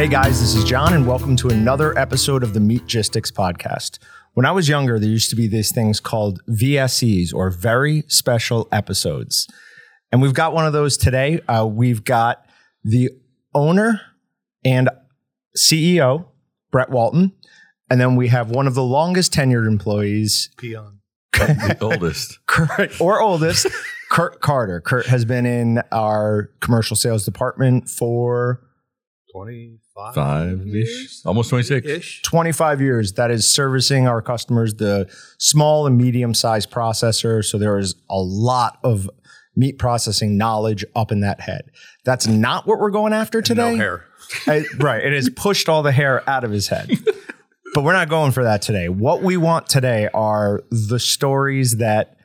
Hey guys, this is Jon, and welcome to another episode of the Meatgistics podcast. When I was younger, there used to be these things called VSEs or very special episodes. And we've got one of those today. Uh, we've got the owner and CEO, Brett Walton. And then we have one of the longest tenured employees, Peon. the oldest. Kurt, or oldest, Kurt Carter. Kurt has been in our commercial sales department for 25 Five ish, almost 26. ish. 25 years. That is servicing our customers the small and medium sized processor. So there is a lot of meat processing knowledge up in that head. That's not what we're going after today No hair. I- right. It has pushed all the hair out of his head. But we're not going for that today. What we want today are the stories that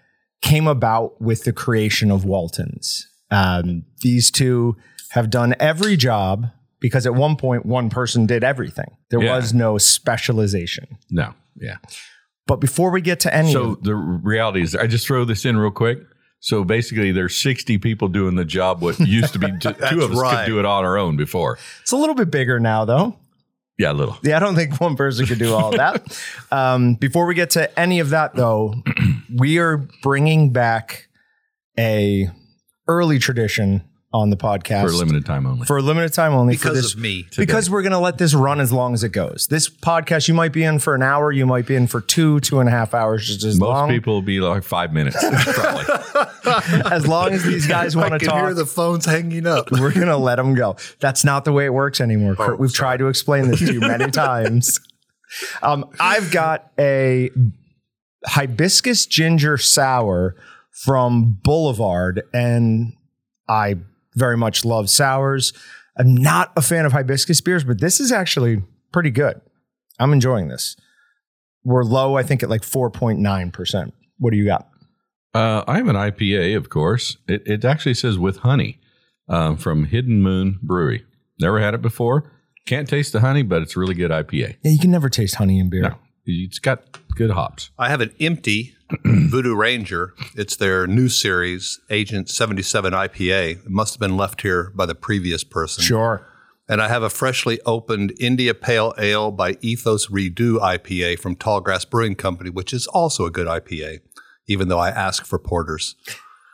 came about with the creation of Walton's. Um, these two have done every job because at one point one person did everything there Yeah. was no specialization No, yeah. but before we get to any So of the reality is, I just throw this in real quick. So basically, there's 60 people doing the job. What used to be t- two of us right. could do it on our own before. it's a little bit bigger now though Yeah, a little. Yeah, I don't think one person could do all that. um, before we get to any of that, though, we are bringing back a early tradition on the podcast For a limited time only. for a limited time only for Because this of me. because we're going to let this run as long as it goes. This podcast, you might be in for an hour, you might be in for two, two and a half hours, just as Most long people will be like five minutes, probably. as long as these guys want to can hear talk. the phones hanging up. we're going to let them go. That's not the way it works anymore. Kurt. We've tried to explain this to you many times. Um, I've got a hibiscus ginger sour from Boulevard, and I very much love sours. I'm not a fan of hibiscus beers, but this is actually pretty good. I'm enjoying this. We're low, I think, at like 4.9%. What do you got? Uh, I have an IPA, of course. It, it actually says with honey um, from Hidden Moon Brewery. Never had it before. Can't taste the honey, but it's really good IPA. Yeah, you can never taste honey in beer. No, it's got good hops. I have an empty Voodoo Ranger. It's their new series, Agent 77 IPA. It must have been left here by the previous person. Sure. And I have a freshly opened India Pale Ale by Ethos Redo IPA from Tallgrass Brewing Company, which is also a good IPA, even though I ask for porters.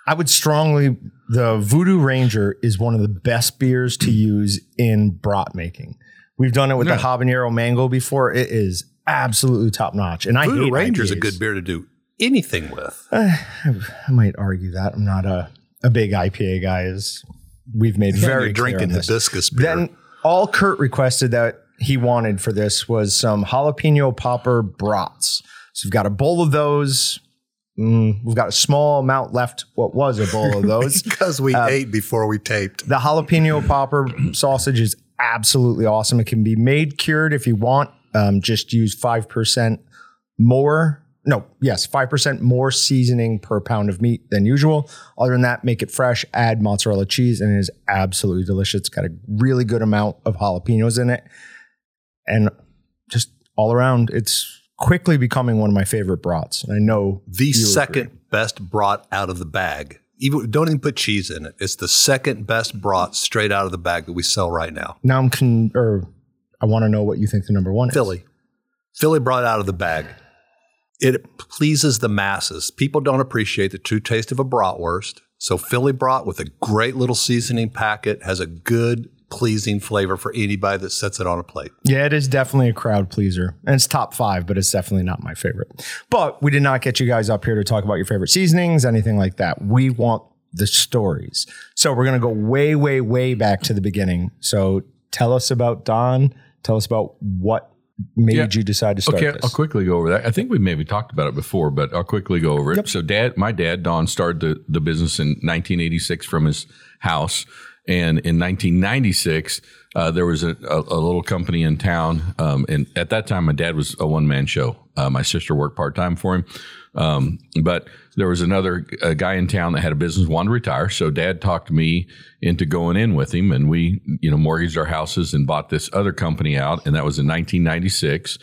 I would strongly the Voodoo Ranger is one of the best beers to use in brat making. We've done it with the habanero mango before. It is absolutely top notch, and I Voodoo hate Ranger is a good beer to do anything with. I might argue that I'm not a, a big IPA guy. As we've made very drinking hibiscus beer. Then all Kurt requested that he wanted for this was some jalapeno popper brats. So we've got a bowl of those. Mm, we've got a small amount left. What was a bowl of those? because we ate before we taped. The jalapeno popper sausage is absolutely awesome. It can be made cured if you want. Um, just use 5% more. No, yes, 5% more seasoning per pound of meat than usual. Other than that, make it fresh, add mozzarella cheese, and it is absolutely delicious. It's got a really good amount of jalapenos in it. And just all around, it's quickly becoming one of my favorite brats. And I know the second agree. best brat out of the bag. Even don't even put cheese in it. It's the second best brat straight out of the bag that we sell right now. Now I'm con, or I want to know what you think the number one is. Philly, Philly brought out of the bag. It pleases the masses. People don't appreciate the true taste of a bratwurst. So Philly brat with a great little seasoning packet has a good, pleasing flavor for anybody that sets it on a plate. Yeah, it is definitely a crowd pleaser. And it's top five, but it's definitely not my favorite. But we did not get you guys up here to talk about your favorite seasonings, anything like that. We want the stories. So we're going to go way, way, way back to the beginning. So tell us about Don. Tell us about what made Yeah. you decide to start Okay, this. I'll quickly go over that. I think we maybe talked about it before, but I'll quickly go over it. So, dad, my dad, Don, started the, the business in 1986 from his house. And in 1996, uh, there was a, a, a little company in town. Um, and at that time, my dad was a one man show. Uh, my sister worked part time for him. Um, but there was another a guy in town that had a business, wanted to retire. So dad talked me into going in with him and we, you know, mortgaged our houses and bought this other company out. And that was in 1996.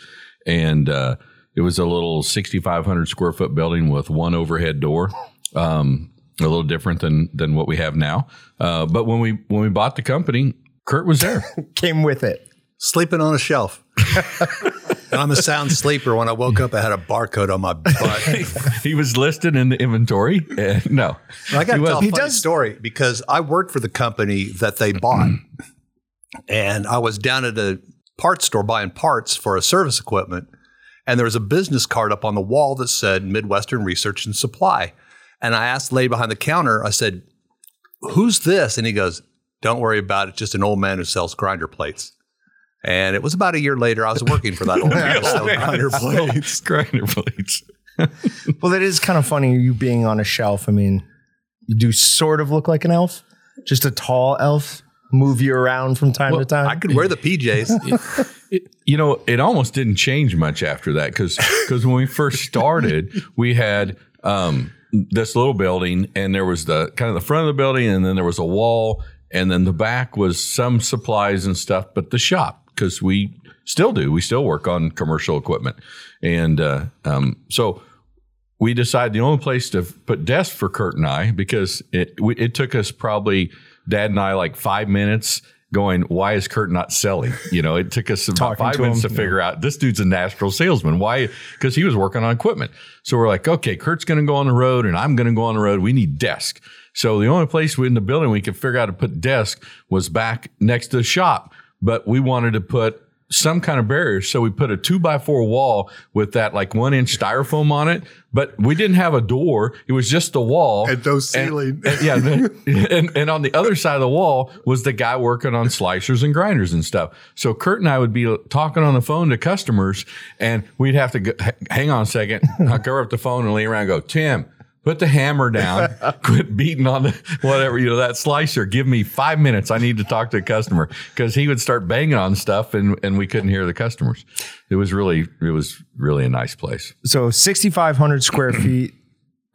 And, uh, it was a little 6,500 square foot building with one overhead door. Um, a little different than, than what we have now. Uh, but when we, when we bought the company, Kurt was there. Came with it. sleeping on a shelf. and I'm a sound sleeper. When I woke up, I had a barcode on my butt. he was listed in the inventory. Eh, and no, I got to He tell a funny does- story because I worked for the company that they bought, and I was down at a parts store buying parts for a service equipment, and there was a business card up on the wall that said Midwestern Research and Supply, and I asked the lady behind the counter, I said, "Who's this?" And he goes, "Don't worry about it. Just an old man who sells grinder plates." And it was about a year later. I was working for that old man who sells grinder plates. grinder plates. Well, that is kind of funny. You being on a shelf. I mean, you do sort of look like an elf, just a tall elf. Move you around from time to time. I could wear the PJs. It, you know, it almost didn't change much after that because when we first started, we had um, this little building, and there was the kind of the front of the building, and then there was a wall, and then the back was some supplies and stuff, but the shop because we still do, we still work on commercial equipment, and uh, um, so we decided the only place to put desks for Kurt and I because it we, it took us probably Dad and I like five minutes going. Why is Kurt not selling? You know, it took us about five to minutes him, to figure out this dude's a natural salesman. Why? Because he was working on equipment. So we're like, okay, Kurt's going to go on the road and I'm going to go on the road. We need desk. So the only place in the building we could figure out to put desk was back next to the shop, but we wanted to put some kind of barrier. So we put a two by four wall with that like one inch styrofoam on it, but we didn't have a door. It was just the wall. And those ceiling. And, yeah. And, and on the other side of the wall was the guy working on slicers and grinders and stuff. So Kurt and I would be talking on the phone to customers and we'd have to go, hang on a second. I'll cover up the phone and lean around and go, Tim, put the hammer down, quit beating on the whatever, you know, that slicer. Give me five minutes. I need to talk to a customer because he would start banging on stuff and, and we couldn't hear the customers. It was really, it was really a nice place. so 6,500 square feet.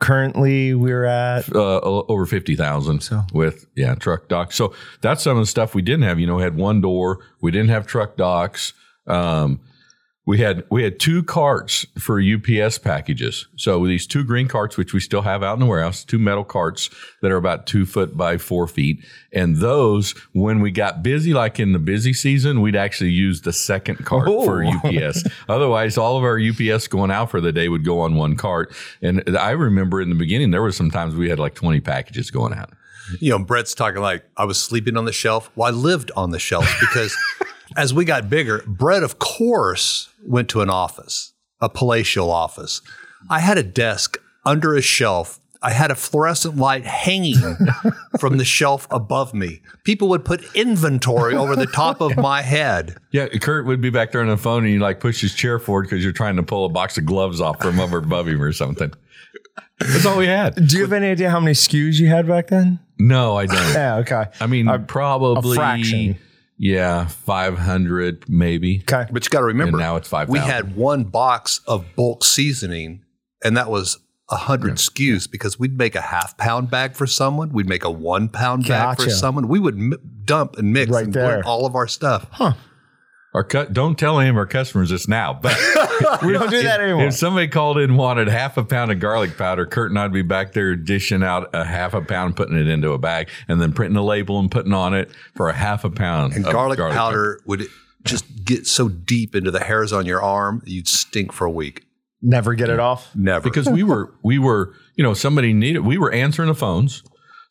Currently, we're at uh, over 50,000 so. with, yeah, truck docks. So that's some of the stuff we didn't have. You know, we had one door. We didn't have truck docks. Um, we had we had two carts for UPS packages. So these two green carts, which we still have out in the warehouse, two metal carts that are about two foot by four feet. And those, when we got busy, like in the busy season, we'd actually use the second cart oh. for Oh. UPS. Otherwise, all of our UPS going out for the day would go on one cart. And I remember in the beginning, there was some times we had like 20 packages going out. you know, Brett's talking like I was sleeping on the shelf. Well, I lived on the shelf because as we got bigger, Brett, of course, went to an office, a palatial office. I had a desk under a shelf. I had a fluorescent light hanging from the shelf above me. People would put inventory over the top of my head. Yeah, Kurt would be back there on the phone and you like push his chair forward because you're trying to pull a box of gloves off from over above him or something. That's all we had. Do you have any idea how many SKUs you had back then? No, I don't. Yeah, okay. I mean, probably fraction. Yeah, five hundred maybe. Okay. But you got to remember, And now it's 5,000. we had one box of bulk seasoning, and that was a hundred SKUs because we'd make a half pound bag for someone, we'd make a one pound bag for someone. We would m- dump and mix Right and there. blend all of our stuff. Our cu- don't tell him our customers this now, but We don't do that anymore. if somebody called in and wanted half a pound of garlic powder, Kurt and I'd be back there dishing out a half a pound, putting it into a bag, and then printing a label and putting on it for a half a pound. And of garlic, powder would just get so deep into the hairs on your arm, you'd stink for a week. Never get it off. Never. because we were we were you know somebody needed we were answering the phones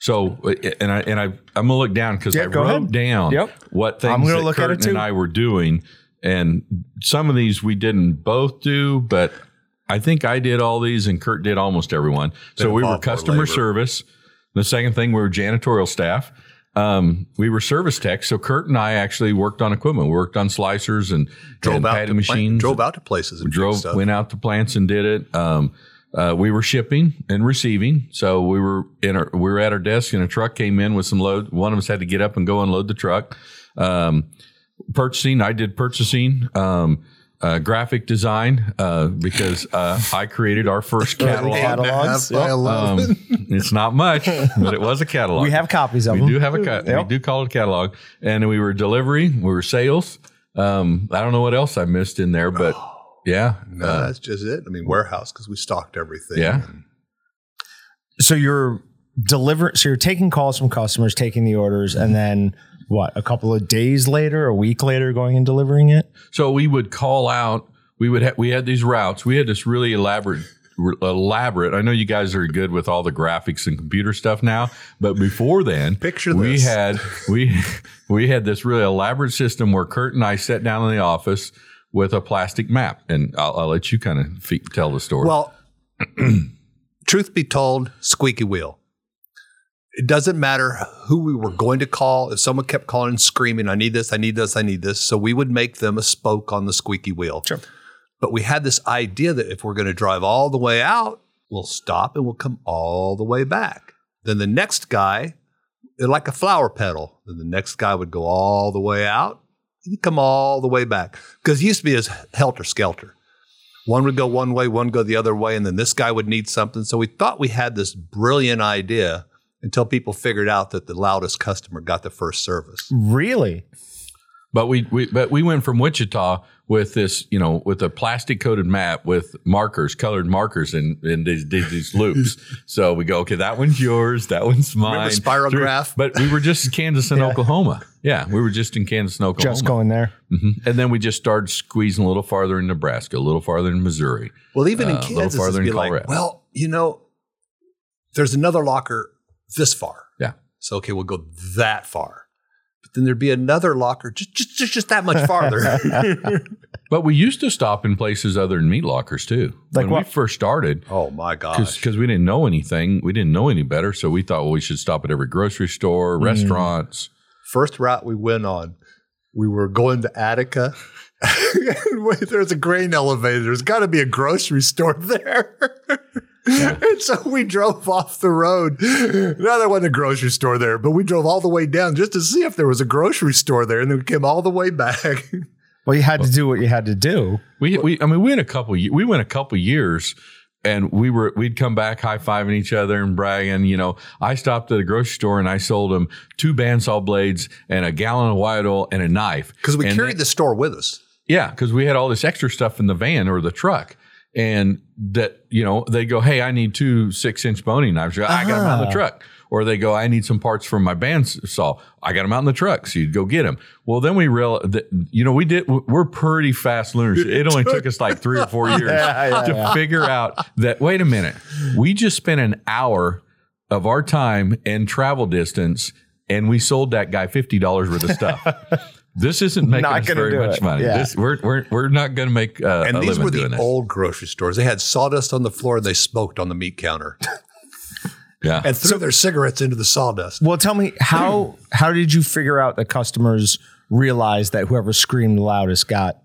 so and i and i i'm gonna look down because Yeah, I wrote ahead. down yep. what things I'm gonna that look at Kurt it too. and i were doing and some of these we didn't both do but i think i did all these and kurt did almost everyone so we were customer service the second thing we were janitorial staff um, we were service techs, so Kurt and I actually worked on equipment. We worked on slicers and, drove and out patty to plant- machines. drove out to places and drove drove stuff. went out to plants and did it um, uh, we were shipping and receiving so we were in our we were at our desk and a truck came in with some load one of us had to get up and go unload the truck um, purchasing i did purchasing um, uh, graphic design uh, because uh, i created our first catalog Catalogs. Half by Yep. 11. um, it's not much but it was a catalog We have copies of we them. do have a cut. Yep. We do call it a catalog, and we were delivery. We were sales. Um, I don't know what else I missed in there, but yeah, no, uh, that's just it. I mean, warehouse because we stocked everything. Yeah. And so you're delivering. So you're taking calls from customers, taking the orders, and then what a couple of days later, a week later, going and delivering it. So we would call out. We would ha- we had these routes. We had this really elaborate elaborate. I know you guys are good with all the graphics and computer stuff now, but before then, Picture we this. had we we had this really elaborate system where Kurt and I sat down in the office with a plastic map, and I'll, I'll let you kind of fe- tell the story. Well, truth be told, squeaky wheel. It doesn't matter who we were going to call. If someone kept calling and screaming, I need this, I need this, I need this. So we would make them a spoke on the squeaky wheel. Sure. But we had this idea that if we're going to drive all the way out, we'll stop and we'll come all the way back. Then the next guy, like a flower petal, then the next guy would go all the way out he'd come all the way back. Because it used to be as helter skelter. One would go one way, one go the other way, and then this guy would need something. So we thought we had this brilliant idea until people figured out that the loudest customer got the first service. Really? But we, we but we went from Wichita with this, you know, with a plastic coated map with markers, colored markers, and and these, these, these loops. so we go, okay, that one's yours, that one's mine. Spirograph. But we were just Kansas and Oklahoma. Yeah, we were just in Kansas and Oklahoma. Just going there. Mhm. And then we just started squeezing a little farther in Nebraska, a little farther in Missouri. Well, even in Uh, a little Kansas, farther it'd be in like, well, you know, there's another locker this far. Yeah. So okay, we'll go that far. But then there'd be another locker just just just, just that much farther. But we used to stop in places other than meat lockers too. Like when what? we first started, oh my gosh. because we didn't know anything, we didn't know any better, so we thought, well, we should stop at every grocery store, Mm. restaurants. First route we went on, we were going to Attica. there's a grain elevator. There's got to be a grocery store there. and so we drove off the road. Now there wasn't a grocery store there, but we drove all the way down just to see if there was a grocery store there. And then we came all the way back. Well, you had to do what you had to do. We, we, I mean, we went a couple, ye- we went a couple years, and we were, we'd come back high fiving each other and bragging. You know, I stopped at a grocery store and I sold them two bandsaw blades and a gallon of white oil and a knife Because we And carried the store with us. Yeah, because we had all this extra stuff in the van or the truck. And that, you know, they go, Hey, I need two six inch boning knives. I got them out in the Ah. truck. Or they go, I need some parts from my bandsaw. I got them out in the truck. So you'd go get them. Well, then we realized that, you know, we did, we're pretty fast learners. It only took us like three or four years Yeah, yeah, to yeah. figure out that, wait a minute, we just spent an hour of our time and travel distance and we sold that guy $50 worth of stuff. This isn't making Not us very do much it. money. Yeah. This, we're, we're, we're not going to make uh, And a these were the this. old grocery stores. They had sawdust on the floor and they smoked on the meat counter yeah. and threw their cigarettes into the sawdust. Well, tell me how how did you figure out that customers realized that whoever screamed loudest got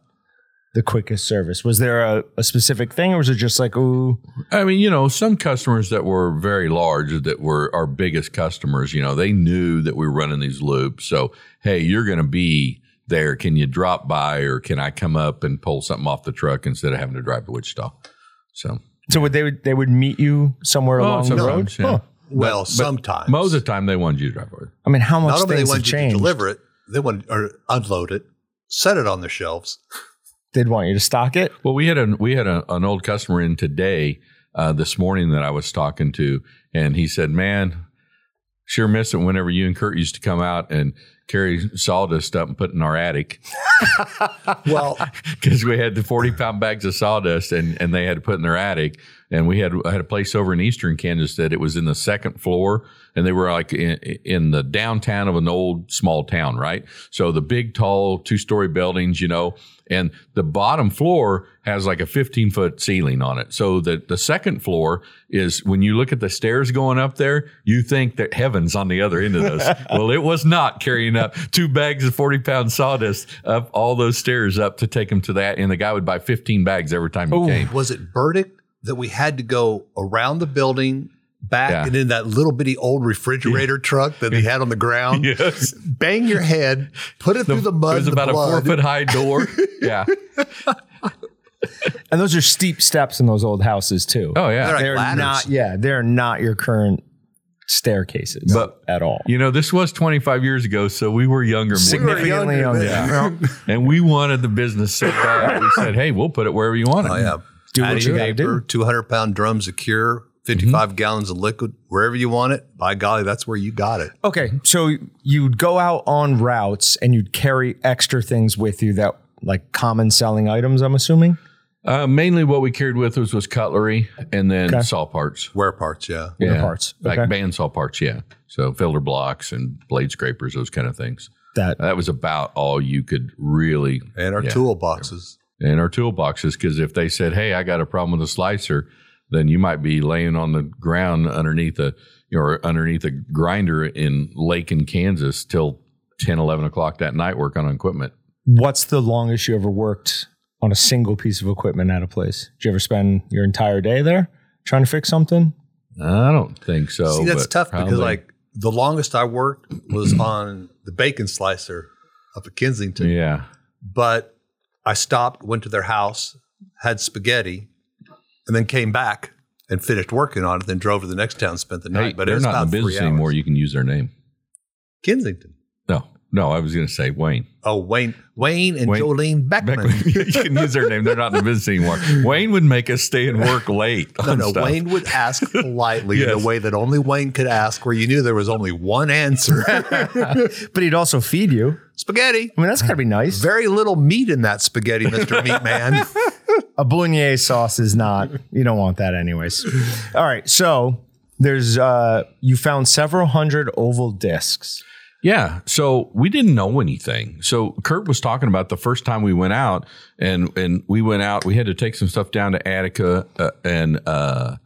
the quickest service? Was there a, a specific thing, or was it just like, ooh, I mean, you know, some customers that were very large, that were our biggest customers, you know, they knew that we were running these loops. So, hey, you're going to be there. Can you drop by or can I come up and pull something off the truck instead of having to drive to Wichita? So, so would they would they would meet you somewhere Oh, along the road? sometimes, yeah. Huh. Well, sometimes. most of the time they wanted you to drive over. I mean, how much Not only they things wanted you to changed? deliver it, they wanted or unload it, set it on the shelves. They'd want you to stock it. Well, we had a we had a, an old customer in today uh, this morning that I was talking to, and he said, "Man, sure miss it whenever you and Kurt used to come out and carry sawdust up and put in our attic Well, because we had the forty pound bags of sawdust and and they had to put in their attic, and we had I had a place over in eastern Kansas that it was in the second floor, and they were like in, in the downtown of an old small town, right? So the big, tall, two story buildings, you know, and the bottom floor has like a 15 foot ceiling on it. So the, the second floor is when you look at the stairs going up there, you think that heaven's on the other end of those. well, it was not carrying up two bags of 40 pound sawdust up all those stairs up to take them to that. And the guy would buy 15 bags every time he came. was it Burdick that we had to go around the building, back Yeah. and in that little bitty old refrigerator truck that he had on the ground? Yes. Bang your head, put it through the mud. It was the about a four foot high door. yeah. And those are steep steps in those old houses too. Oh, yeah. They're like they're ladders. not. Yeah, they're not your current staircases, But- at all. You know, this was 25 years ago, so we were younger. men. Significantly younger, younger. but- and we wanted the business so bad. We said, hey, we'll put it wherever you want it. Oh yeah. Do what you gotta paper, do. 200 pound drums of cure, 55 gallons of liquid, wherever you want it. By golly, that's where you got it. Okay, so you'd go out on routes and you'd carry extra things with you that like common selling items. I'm assuming. Uh, mainly what we carried with us was cutlery and then Okay. saw parts. Wear parts, yeah. Wear parts. Like Okay. bandsaw parts, yeah. So filter blocks and blade scrapers, those kind of things. That That was about all you could really And our Yeah. toolboxes. And our toolboxes because if they said, "Hey, I got a problem with a slicer," then you might be laying on the ground underneath a or underneath a grinder in Lakin Kansas till 10, 11 o'clock that night working on equipment. what's the longest you ever worked on a single piece of equipment at a place? Did you ever spend your entire day there trying to fix something? I don't think so. See, that's but tough because, like, the longest I worked was on the bacon slicer up at Kensington. yeah, But I stopped, went to their house, had spaghetti, and then came back and finished working on it. Then drove to the next town, spent the night. hey, but they're not in about the business anymore. You can use their name. Kensington. No, no, I was going to say Wayne. Oh, Wayne, Wayne, and Wayne- Jolene Beckman. you can use their name. They're not in the business anymore. Wayne would make us stay and work late. No, on no. stuff. Wayne would ask politely in a way that only Wayne could ask, where you knew there was only one answer: But he'd also feed you. spaghetti. I mean, that's gotta be nice. Very little meat in that spaghetti, Mister Meat Man. A bolognese sauce is not. You don't want that, anyways. All right, so there's uh you found several hundred oval discs. Yeah. So we didn't know anything. So Kurt was talking about the first time we went out and, and we went out, we had to take some stuff down to Attica uh, and, uh,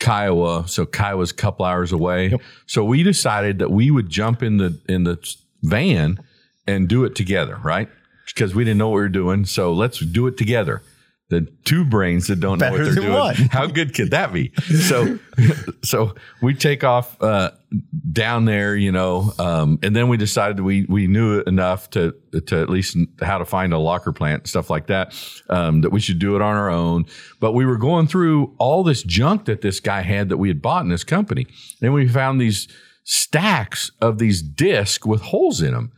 Kiowa. So Kiowa's a couple hours away. So we decided that we would jump in the, in the van and do it together, right? Because we didn't know what we were doing. So let's do it together. The two brains that don't Better know what they're doing. one. How good could that be? So, so we take off uh, down there, you know, um, and then we decided we we knew enough to to at least how to find a locker plant, stuff like that, um, that we should do it on our own. But we were going through all this junk that this guy had that we had bought in this company, and we found these stacks of these discs with holes in them,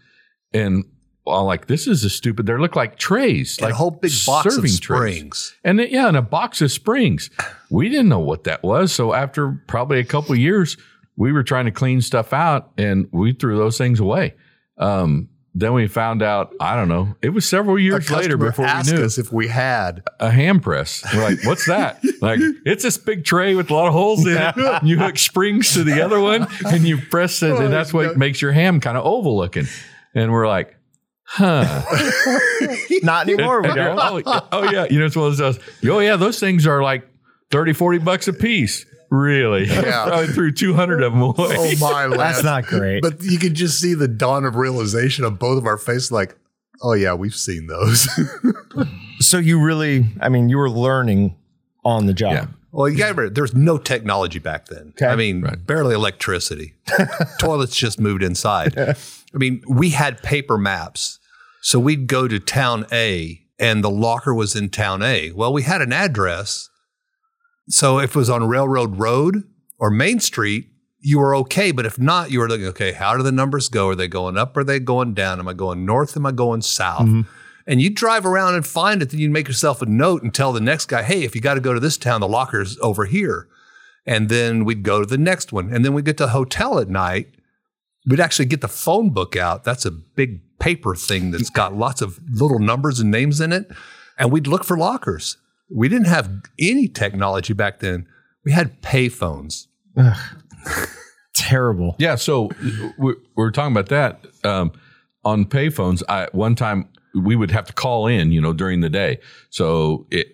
and. Well, like this is a stupid. They look like trays, And like a whole big box of serving trays. And then, yeah, and a box of springs. We didn't know what that was. So after probably a couple of years, we were trying to clean stuff out and we threw those things away. Um, then we found out, I don't know, it was several years later before we knew us if we had. a hand press. We're like, what's that? like, it's this big tray with a lot of holes in it. You hook springs to the other one and you press it, and that's what makes your ham kind of oval looking. And we're like, huh. Not anymore. we And oh, oh, yeah. You know, it's one of those, oh, yeah, those things are like 30, 40 bucks a piece. Really? Yeah. Probably threw 200 of them oh, away. Oh my! That's not great. But you could just see the dawn of realization of both of our faces. Like, oh yeah, we've seen those. so you really, I mean, you were learning on the job. Yeah. well, you got to remember, there's no technology back then. Okay. I mean, barely electricity. Toilets just moved inside. I mean, we had paper maps, so we'd go to town A, and the locker was in town A. Well, we had an address, so if it was on Railroad Road or Main Street. You were okay, but if not, you were looking, okay, how do the numbers go? Are they going up? Are they going down? Am I going north? Am I going south? Mm-hmm. and you drive around and find it, then you make yourself a note and tell the next guy, hey, if you got to go to this town, the locker's over here. And then we'd go to the next one. And then we'd get to a hotel at night. We'd actually get the phone book out. That's a big paper thing that's got lots of little numbers and names in it. And we'd look for lockers. We didn't have any technology back then. We had pay phones. Terrible. Yeah, so we we're talking about that um, on payphones. I one time we would have to call in, you know, during the day. So it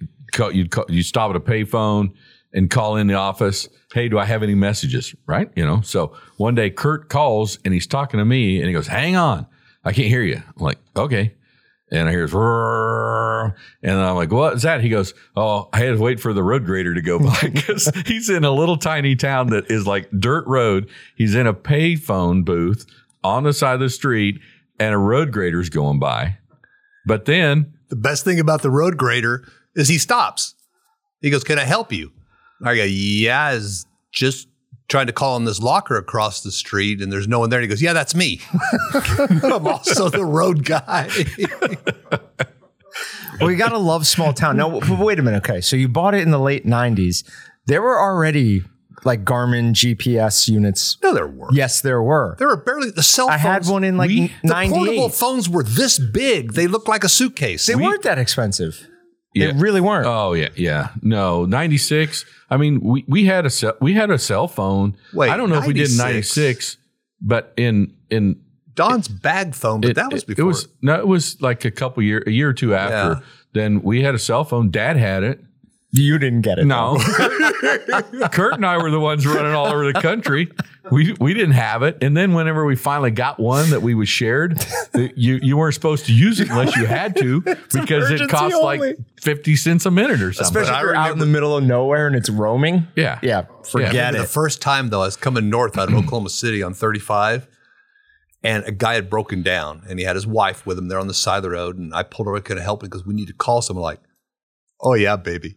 you'd call, you stop at a payphone and call in the office. Hey, do I have any messages? Right, you know. So one day Kurt calls and he's talking to me and he goes, "Hang on, I can't hear you." I'm like, "Okay." And I hear, "Rrrr," and I'm like, what is that? He goes, oh, I had to wait for the road grader to go by because he's in a little tiny town that is like dirt road. He's in a payphone booth on the side of the street and a road grader's going by. But then, The best thing about the road grader is he stops. He goes, Can I help you? I go, Yeah, I was just trying to call on this locker across the street and there's no one there. And he goes, Yeah, that's me. I'm also the road guy. Well, you gotta love small town. Now, wait a minute. Okay, so you bought it in the late '90s. There were already like Garmin GPS units. No, there were. Yes, there were. There were barely the cell I phones. had one in like we- the portable phones were this big. They looked like a suitcase. They weren't that expensive. Yeah. They really weren't. Oh yeah, yeah. No, ninety six. I mean, we, we had a cell, we had a cell phone. Wait, I don't know if we did 96? ninety six, but in in Don's bag phone, but it, that was it- before. It was no, it was like a couple year, a year or two after. Yeah. Then we had a cell phone. Dad had it. You didn't get it. No, Kurt and I were the ones running all over the country. We we didn't have it, and then whenever we finally got one that we was shared, you you weren't supposed to use it unless you had to because it emergency cost only. like fifty cents a minute or something. Especially if you're out in the middle of nowhere and it's roaming. Yeah. Yeah. Forget Yeah. the first time though, I was coming north out of Oklahoma City on 35, and a guy had broken down, and he had his wife with him there on the side of the road, and I pulled over, couldn't help it because we need to call someone. Like, oh yeah, baby.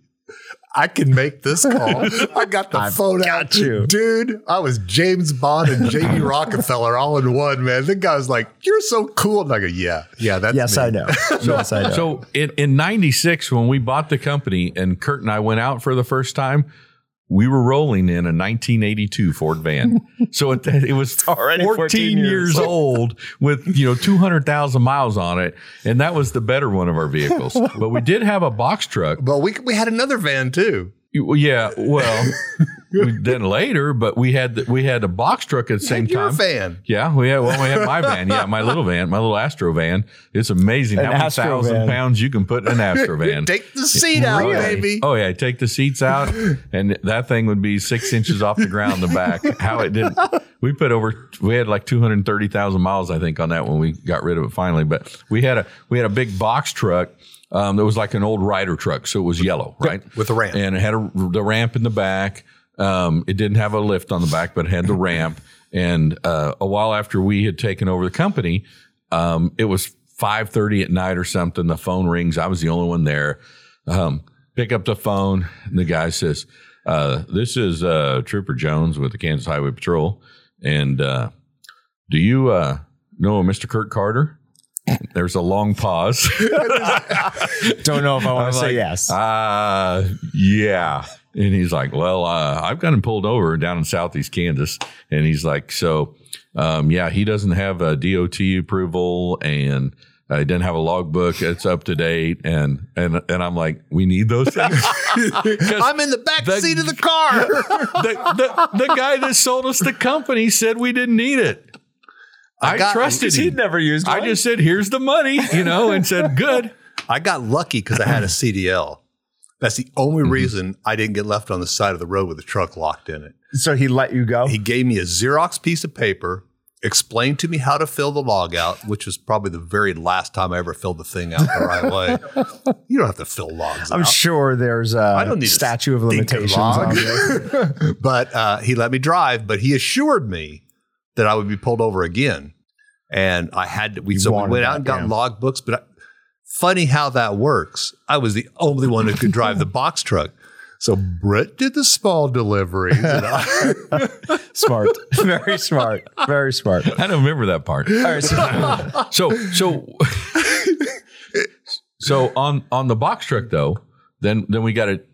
I can make this call. I got the phone got out, you. dude. I was James Bond and J.D. Rockefeller all in one, man. The guy was like, "You're so cool." And I go, "Yeah, yeah, that's Yes, me. I know. yes, I know. So in, in 96, when we bought the company and Kurt and I went out for the first time, we were rolling in a 1982 Ford van. So it, it was already 14, 14 years. years. old with, you know, 200,000 miles on it. And that was the better one of our vehicles. but we did have a box truck. But we we had another van too. Yeah, well, we, then later, but we had the, we had a box truck at the same You're a time. fan. Yeah, we had well, we had my van. Yeah, my little van, my little Astro van. It's amazing An how many Astro thousand van. pounds you can put in an Astro van. Take the seat out, Really? baby. Oh yeah, take the seats out, and that thing would be six inches off the ground in the back. How it did? We put over. We had like two hundred thirty thousand miles, I think, on that when we got rid of it finally. But we had a we had a big box truck. Um, that was like an old Ryder truck, so it was yellow, right? with a ramp. and it had a, the ramp in the back. Um, it didn't have a lift on the back, but it had the ramp. And uh, a while after we had taken over the company, um, it was five thirty at night or something. The phone rings. I was the only one there. Um, pick up the phone, and the guy says, uh, "This is uh, Trooper Jones with the Kansas Highway Patrol, and uh, do you uh, know Mr. Kurt Carter?" There's a long pause. Don't know if I want to say like, yes. Uh, yeah. And he's like, well, uh, I've got him pulled over down in Southeast Kansas. And he's like, so, um, yeah, he doesn't have a DOT approval and uh, he doesn't have a logbook. It's up to date. And, and, and I'm like, we need those things. 'Cause I'm in the back the- seat of the car. the, the, the guy that sold us the company said we didn't need it. I, got- trusted him. He'd never used I just said, here's the money, you know, and said, good. I got lucky because I had a CDL. That's the only reason I didn't get left on the side of the road with the truck locked in it. so he let you go. He gave me a Xerox piece of paper, explained to me how to fill the log out, which was probably the very last time I ever filled the thing out the right way. You don't have to fill logs I'm out. sure there's a I don't need a statute of limitations log. on this. but uh, he let me drive, but he assured me that I would be pulled over again. And I had to, we, You so we went out and got log books, but I, funny how that works. I was the only one who could drive the box truck. So Brett did the small deliveries. I, Smart. Very smart. Very smart. I don't remember that part. All right. So, So so so on on the box truck though, then then we got it.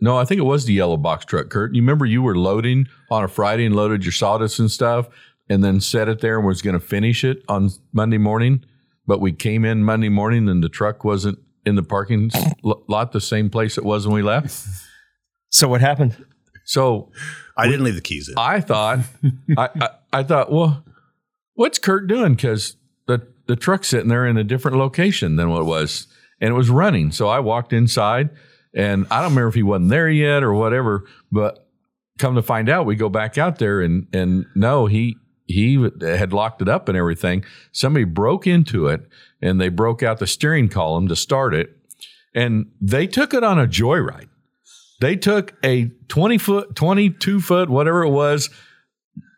No, I think it was the yellow box truck. Kurt, you remember you were loading on a Friday and loaded your sawdust and stuff, and then set it there and was going to finish it on Monday morning. But we came in Monday morning and the truck wasn't in the parking lot, the same place it was when we left. so what happened? So I didn't leave the keys in. I thought, I, I, I thought, well, what's Kurt doing? Because the the truck's sitting there in a different location than what it was, and it was running. So I walked inside, and I don't remember if he wasn't there yet or whatever. But come to find out, we go back out there, and and no, he he had locked it up and everything. Somebody broke into it, and they broke out the steering column to start it, and they took it on a joyride. They took a 20 foot, 22 foot, whatever it was,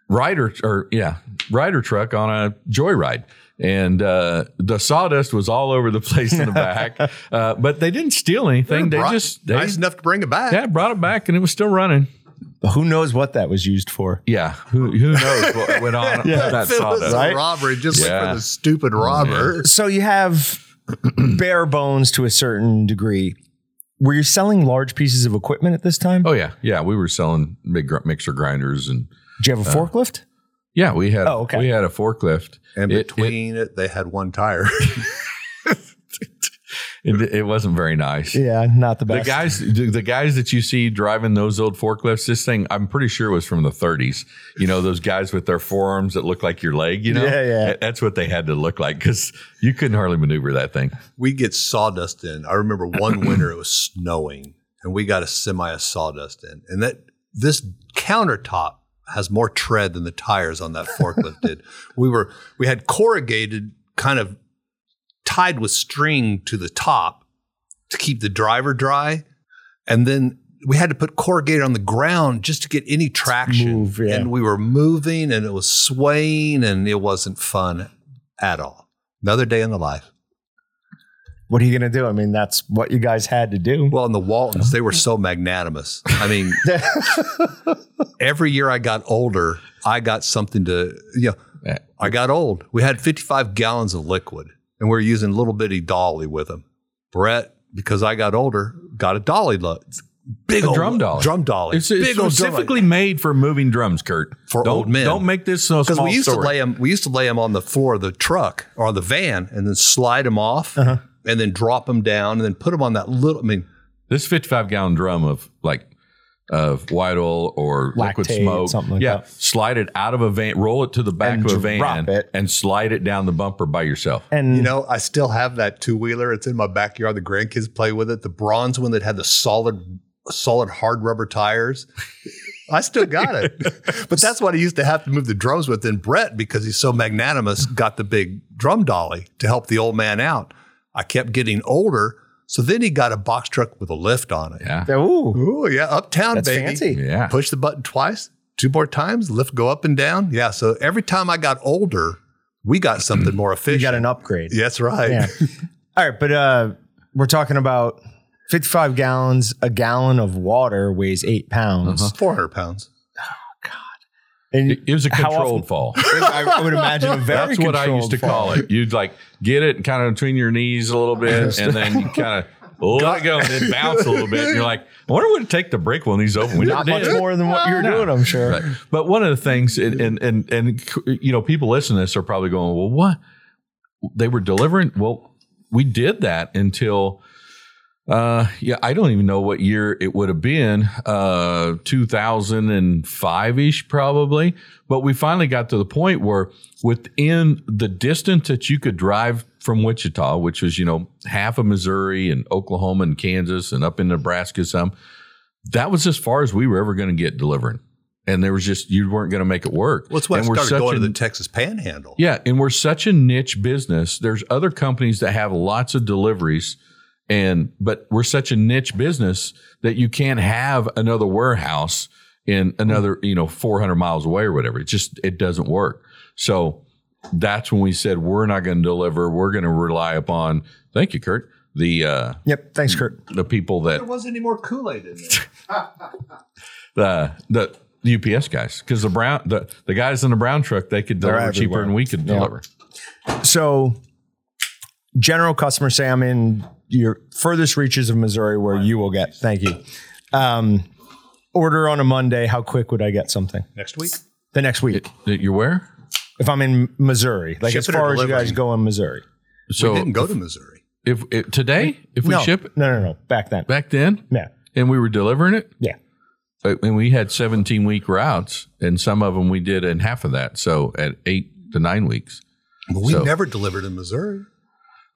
Ryder or yeah, Ryder truck on a joyride. And uh, the sawdust was all over the place in the back, uh, but they didn't steal anything. They Brought- just they nice enough to bring it back. yeah brought it back, and it was still running. Who knows what that was used for? Yeah, who who knows what went on with that If it was sawdust? a Right? robbery, just like for the stupid robber. So you have bare bones to a certain degree. were you selling large pieces of equipment at this time? Oh yeah, yeah. We were selling big gr- mixer grinders and Did you have a uh, forklift? yeah, we had Oh, okay. we had a forklift. And It- between it, they had one tire. It, it, it wasn't very nice. Yeah, not the best. The guys, the the guys that you see driving those old forklifts, this thing, I'm pretty sure was from the 30s. You know, those guys with their forearms that look like your leg. You know, Yeah, yeah. That's what they had to look like because you couldn't hardly maneuver that thing. we get sawdust in. I remember one winter it was snowing and we got a semi of sawdust in. And that this countertop has more tread than the tires on that forklift did. We were we had corrugated kind of tied with string to the top to keep the driver dry. And then we had to put corrugated on the ground just to get any traction. Move, yeah. And we were moving and it was swaying and it wasn't fun at all. Another day in the life. what are you going to do? I mean, that's what you guys had to do. Well, and the Waltons, they were so magnanimous. I mean, every year I got older, I got something to, you know. I got old. We had 55 gallons of liquid and we're using little bitty dolly with them. Brett, because I got older, got a dolly, lo- big A old drum dolly. Drum dolly. It's, it's big old drum specifically made for moving drums, Kurt. For don't, old men. Don't make this so Because we used story. to lay them, we used to lay them on the floor of the truck or the van, and then slide them off, uh-huh. and then drop them down, and then put them on that little. I mean, this 55 gallon drum of like of white oil or liquid smoke. something like yeah, that. slide it out of a van, roll it to the back And of a van, it. and slide it down the bumper by yourself. and You know, I still have that two wheeler. It's in my backyard. The grandkids play with it. The bronze one that had the solid, solid hard rubber tires. I still got it. but that's what I used to have to move the drums with. And Brett, because he's so magnanimous, got the big drum dolly to help the old man out. I kept getting older. So then he got a box truck with a lift on it. Yeah, ooh, Ooh, yeah, uptown, baby. that's baby. fancy. yeah. Push the button twice, two more times, lift go up and down. Yeah. So every time I got older, we got something more efficient. You got an upgrade. Yeah, That's right. Yeah. All right, but uh, we're talking about 55 gallons. A gallon of water weighs eight pounds. 400 pounds. And It, it was a controlled fall. I, would imagine a very controlled. That's what I used to controlled call it. You'd like get it kind of between your knees a little bit, and then you kind of let it go and then bounce a little bit. And you're like, I wonder what it'd take to break one of these open. We Not much did. more than what you're No. doing, I'm sure. Right. But one of the things, and, and and and you know, people listening to this are probably going, "Well, what? They were delivering? Well, we did that until, uh, yeah, I don't even know what year it would have been, uh, two thousand and five ish, probably. But we finally got to the point where, within the distance that you could drive from Wichita, which was you know half of Missouri and Oklahoma and Kansas and up in Nebraska some that was as far as we were ever going to get delivering. And there was just, you weren't going to make it work. Well, that's why I and we're started going a, to the Texas Panhandle. yeah. And we're such a niche business. There's other companies that have lots of deliveries and, but we're such a niche business that you can't have another warehouse in another, you know, 400 miles away or whatever. It just, it doesn't work. So that's when we said, we're not going to deliver. We're going to rely upon, thank you, Kurt, the, uh, Yep. Thanks, Kurt. the people that There wasn't any more Kool Aid in there. the the the UPS guys because the brown the, the guys in the brown truck they could deliver cheaper than we could Yeah. deliver. So, general customer, say I'm in your furthest reaches of Missouri where you will get. Thank you. Um, order on a Monday. How quick would I get something Next week? the next week? That you where? If I'm in Missouri, like as Shipping or far as you guys go in Missouri. So we didn't go to Missouri. if, if today if we no, ship it no, no, no. Back then. back then Yeah, and we were delivering it yeah. uh, and we had 17 week routes and some of them we did in half of that so at eight to nine weeks But we So- never delivered in Missouri.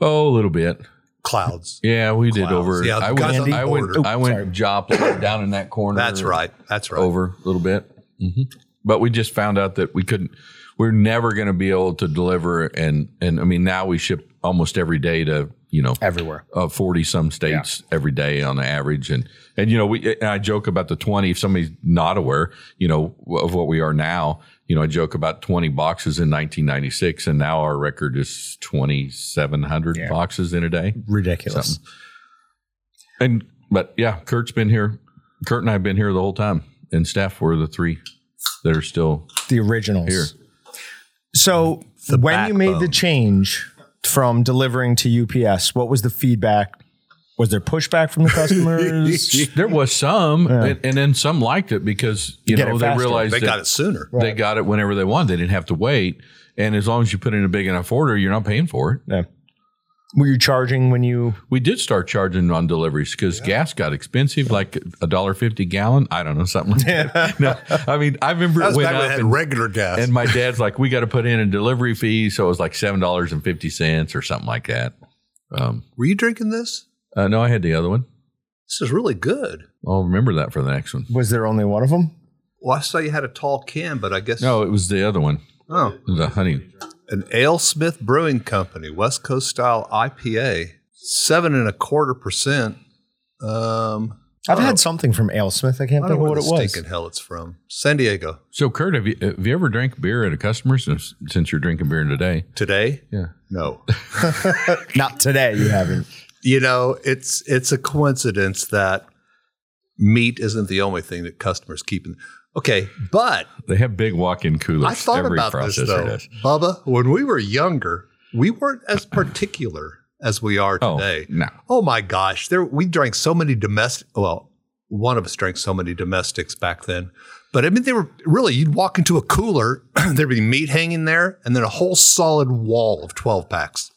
Oh a little bit Clouds. yeah we did Clouds. over Yeah, I went on I went border. I went sorry. Joplin down in that corner That's right. That's right. over a little bit. hmm But we just found out that we couldn't. We're never going to be able to deliver, and and I mean now we ship almost every day to you know Everywhere. uh, forty some states every day on the average, and and you know we and I joke about the twenty. If somebody's not aware, you know of what we are now, you know I joke about twenty boxes in 1996, and now our record is twenty seven hundred Yeah. boxes in a day. Ridiculous. Something. And but yeah, Kurt's been here. Kurt and I have been here the whole time, and staff were the three that are still The originals. Here. So when you made the change from delivering to UPS, what was the feedback Was there pushback from the customers? There was some, and, and then some liked it because you Get know they realized They that got it sooner. they got it whenever they wanted. They didn't have to wait. And as long as you put in a big enough order, you're not paying for it. yeah. Were you charging when you? We did start charging on deliveries because gas got expensive, like a dollar fifty gallon. I don't know something like that. No, I mean I remember That was went back when up, it had and, regular gas. and my dad's like, "We got to put in a delivery fee," so it was like seven dollars and fifty cents or something like that. Um, Were you drinking this? Uh, no, I had the other one. This is really good. I'll remember that for the next one. Was there only one of them? Well, I saw you had a tall can, but I guess No, it was the other one. Oh, It was a honey. an AleSmith Brewing Company West Coast style IPA, seven and a quarter percent. Um, I've I had something from AleSmith. I can't I think don't of know what it was. stinking hell it's from. San Diego So, Kurt, have you have you ever drank beer at a customer since since you're drinking beer today? today. Yeah. No, Not today. You haven't. You know it's it's a coincidence that meat isn't the only thing that customers keep. In. Okay, but They have big walk-in coolers. I thought Every about this though, does. Bubba. When we were younger, we weren't as particular as we are Oh, today. no. Oh my gosh, there we drank so many domestic. Well, one of us drank so many domestics back then. But I mean, they were really. You'd walk into a cooler, there'd be meat hanging there, and then a whole solid wall of twelve packs,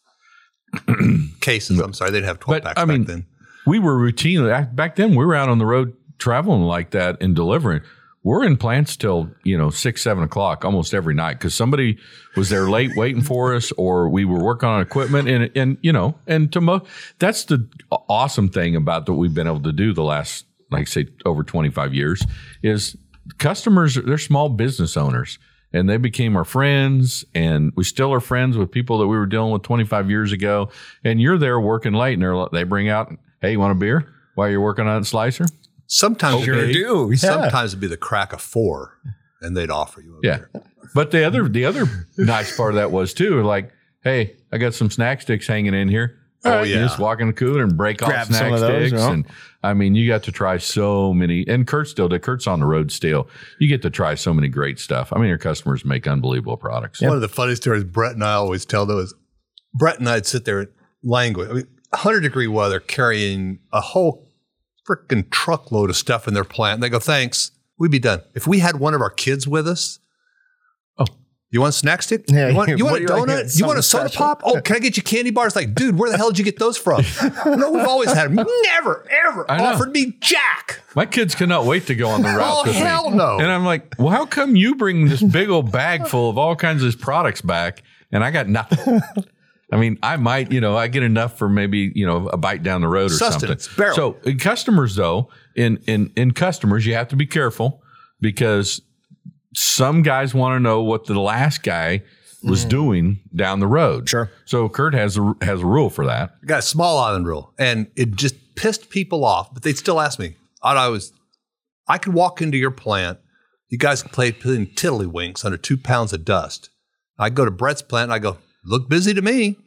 cases. I'm sorry, they didn't have twelve But, packs I back mean, then. we were routinely back then. We were out on the road traveling like that and delivering. We're in plants till you know six, seven o'clock almost every night because somebody was there late waiting for us, or we were working on equipment, and and you know, and to mo- that's the awesome thing about that we've been able to do the last, like say, over twenty five years is customers. They're small business owners. And they became our friends, and we still are friends with people that we were dealing with 25 years ago. And you're there working late, and they're, they bring out, "Hey, you want a beer while you're working on a Slicer?" Sometimes Sure it'd be- do, yeah. Sometimes it'd be the crack of four, and they'd offer you. A Yeah. beer. But the other the other nice part of that was too, like, hey, I got some snack sticks hanging in here. Oh, All right, You yeah. just walk in the cooler and break off snack some of those, sticks. yeah. And I mean, you got to try so many. And Kurt still did. Kurt's on the road still. You get to try so many great stuff. I mean, your customers make unbelievable products. One of the funny stories Brett and I always tell though is Brett and I'd sit there language. I mean, 100 degree weather carrying a whole freaking truckload of stuff in their plant. And They go, thanks. We'd be done. If we had one of our kids with us. You want a snack stick? Yeah, you want, you want a do you like? donut? You want a soda Something pop? Oh, can I get you candy bars? Like, dude, where the hell did you get those from? no, we've always had them. Never, ever I know. offered me jack. My kids cannot wait to go on the route. Oh, with me. hell no. And I'm like, well, how come you bring this big old bag full of all kinds of products back and I got nothing? I mean, I might, you know, I get enough for maybe, you know, a bite down the road or Sustenance, something. barely. So in customers though, in in in customers, you have to be careful because some guys want to know what the last guy was hmm. doing down the road. Sure. So Kurt has a has a rule for that. I got a Switzerland rule, and it just pissed people off. But they'd still ask me. I'd always, I could walk into your plant. You guys can play putting tiddlywinks under two pounds of dust. I go to Brett's plant. and I go, look busy to me.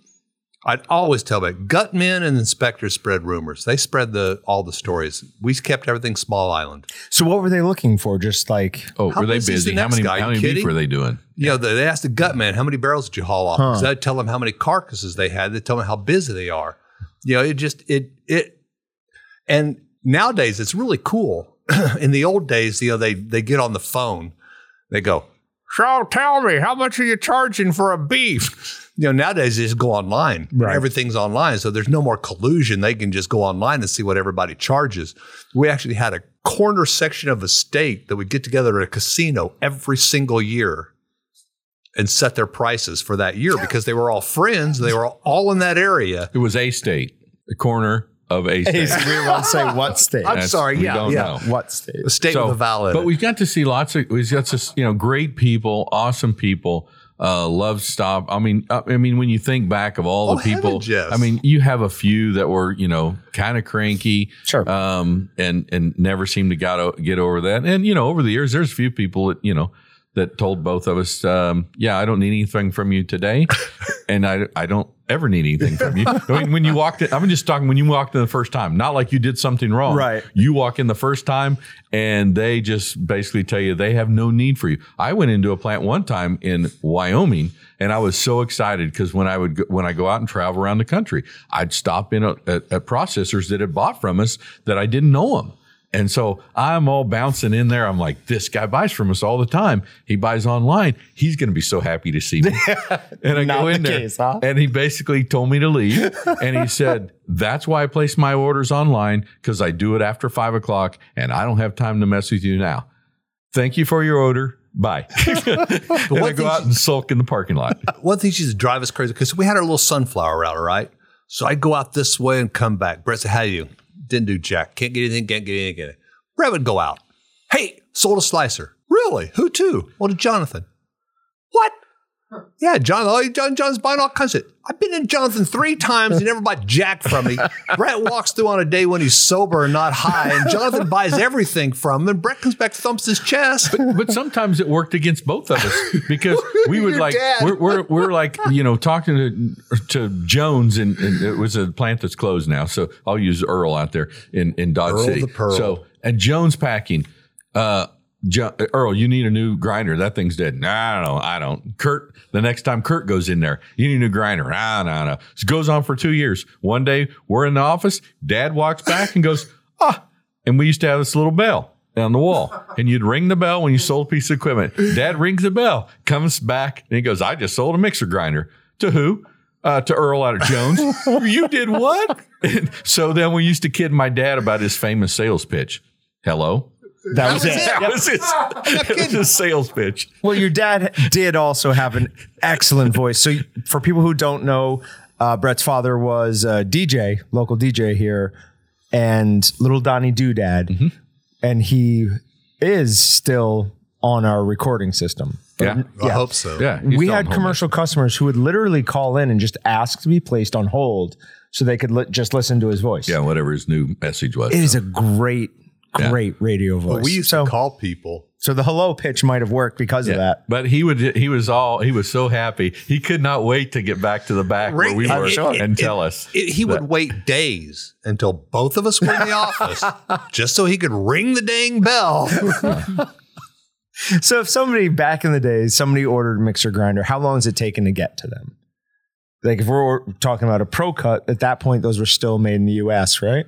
I'd always tell them, gutmen and inspectors spread rumors. They spread the all the stories. We kept everything Switzerland. So what were they looking for? Just like Oh, were they busy the? How many guy? how many beef were they doing? You know, they they asked the gut gutman how many barrels did you haul off? Because I'd tell them how many carcasses they had. They tell them how busy they are. You know, it just it it. And nowadays, it's really cool. In the old days, you know, they they get on the phone, they go, "So tell me, how much are you charging for a beef?" You know, nowadays they just go online. Right. Everything's online, so there's no more collusion. They can just go online and see what everybody charges. We actually had a corner section of a state that would get together at a casino every single year and set their prices for that year because they were all friends. They were all in that area. It was a state, the corner of a state. we were about to say what state? I'm That's- sorry, we yeah, don't yeah. know. what state? The state with a vowel in but we've got to see lots of we've got to you know great people, awesome people. Uh, love stop. I mean, uh, I mean, when you think back of all Oh, the people, yes. I mean, you have a few that were you know kind of cranky, Sure. um, and and never seemed to got o- get over that. And you know, over the years, there's a few people that you know that told both of us, um, yeah, I don't need anything from you today, and I I don't ever need anything from you. I mean, when you walked in, I'm just talking when you walked in the first time, not like you did something wrong. Right. You walk in the first time and they just basically tell you they have no need for you. I went into a plant one time in Wyoming and I was so excited because when I would go, when I go out and travel around the country, I'd stop in at, at, at processors that had bought from us that I didn't know them. And so I'm all bouncing in there. I'm like, this guy buys from us all the time. He buys online. He's going to be so happy to see me. and I go in the there, case, huh? and he basically told me to leave. and he said, "That's why I place my orders online because I do it after five o'clock, and I don't have time to mess with you now. Thank you for your order. Bye." and I go out and sulk in the parking lot. One thing she used to drive us crazy because we had our little sunflower route, right? So I'd go out this way and come back. Brett said, How you? Didn't do jack. Can't get anything, can't get anything. It. Brett would go out. Hey, sold a slicer. Really? Who to? Well, to Jonathan. What? Yeah, John. Oh, John. John's buying all kinds of. Shit. I've been in Jonathan three times. He never bought jack from me. Brett walks through on a day when he's sober and not high, and Jonathan buys everything from him. And Brett comes back, thumps his chest. but sometimes it worked against both of us because we would Your like we're, we're we're like you know talking to to Jones and, and it was a plant that's closed now, so I'll use Earl out there in in Dodge Earl City. the Pearl. So and Jones packing. Uh, Earl, you need a new grinder. That thing's dead. Nah, no, I don't. Kurt, the next time Kurt goes in there, you need a new grinder. No, no. This goes on for two years. One day we're in the office. Dad walks back and goes, ah, and we used to have this little bell on the wall, and you'd ring the bell when you sold a piece of equipment. Dad rings the bell, comes back, and he goes, "I just sold a mixer grinder to who? Uh, to Earl out of Jones. you did what?" So then we used to kid my dad about his famous sales pitch. Hello. That was it. That was his, that was his sales pitch. Well, your dad did also have an excellent voice. So, for people who don't know, uh, Brett's father was a DJ, local DJ here, and little Donnie Doodad, and he is still on our recording system. Yeah. I hope so. Yeah. we had on home commercial customers who would literally call in and just ask to be placed on hold so they could li- just listen to his voice. Yeah, whatever his new message was. It is a great, Yeah. great radio voice. We used so, to call people. so the hello pitch might have worked because of that. But he would he was all he was so happy. He could not wait to get back to the back where we I'm were sure. and It- tell us. It- he would wait days until both of us were in the office just so he could ring the dang bell. So if somebody back in the days, somebody ordered a mixer grinder, how long is it taken to get to them? Like if we're talking about a pro cut, at that point those were still made in the US, right?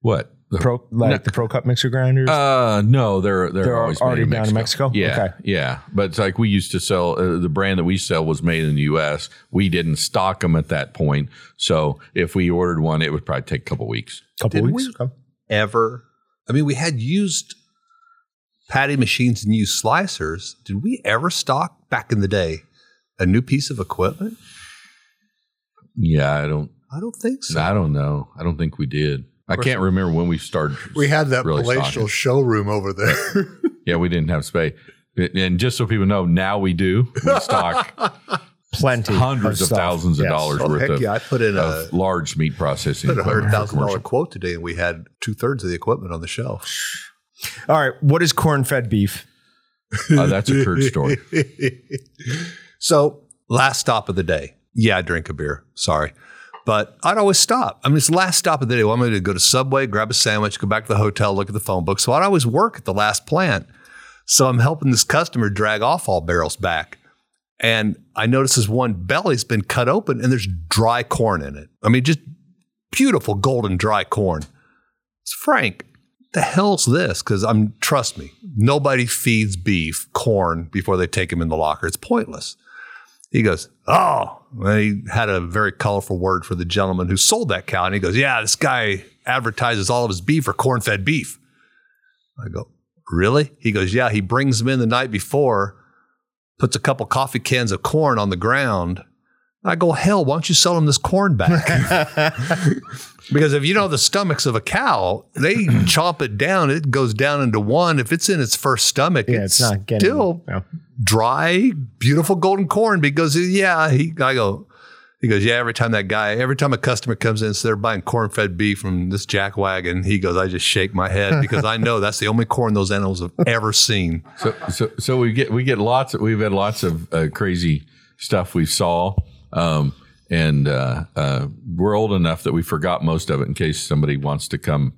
what? The- Pro like No. the pro cut mixer grinders. Uh no, they're they're, They're always already made down in Mexico? Yeah, Okay. yeah. But it's like we used to sell uh, the brand that we sell was made in the U.S. We didn't stock them at that point, so if we ordered one, it would probably take a couple weeks. couple did weeks. we? Okay. Ever. I mean, we had used patty machines and used slicers. Did we ever stock back in the day a new piece of equipment? Yeah, I don't. I don't think so. I don't know. I don't think we did. I can't remember when we started. We had that really palatial stocking. showroom over there. Yeah, we didn't have space. And just so people know, now we do. We stock Plenty. hundreds of stuff. thousands of dollars Oh, worth heck of, yeah, I put in a large meat processing. put a hundred equipment for thousand dollar quote today, and we had two thirds of the equipment on the shelf. All right. What is corn fed beef? Uh, that's a Kurt story. So, last stop of the day. Yeah, I drink a beer. Sorry. But I'd always stop. I mean, it's the last stop of the day. I'm going to go to Subway, grab a sandwich, go back to the hotel, look at the phone book. So I'd always work at the last plant. So I'm helping this customer drag off all barrels back. And I notice this one belly's been cut open and there's dry corn in it. I mean, just beautiful golden dry corn. It's Frank. The hell's this? Because I'm trust me, nobody feeds beef corn before they take him in the locker. It's pointless. He goes, Oh, and he had a very colorful word for the gentleman who sold that cow. And he goes, Yeah, this guy advertises all of his beef for corn fed beef. I go, Really? He goes, Yeah, he brings them in the night before, puts a couple coffee cans of corn on the ground. I go, Hell, why don't you sell him this corn back? because if you know the stomachs of a cow, they chomp it down, it goes down into one. If it's in its first stomach, Yeah, it's, it's not getting still no. dry, beautiful golden corn because yeah, he I go he goes, Yeah, every time that guy, every time a customer comes in, so they're buying corn fed beef from this jack wagon, he goes, I just shake my head because I know that's the only corn those animals have ever seen. So, so, so we get we get lots. Of, we've had lots of uh, crazy stuff we saw. Um, and uh, uh, we're old enough that we forgot most of it in case somebody wants to come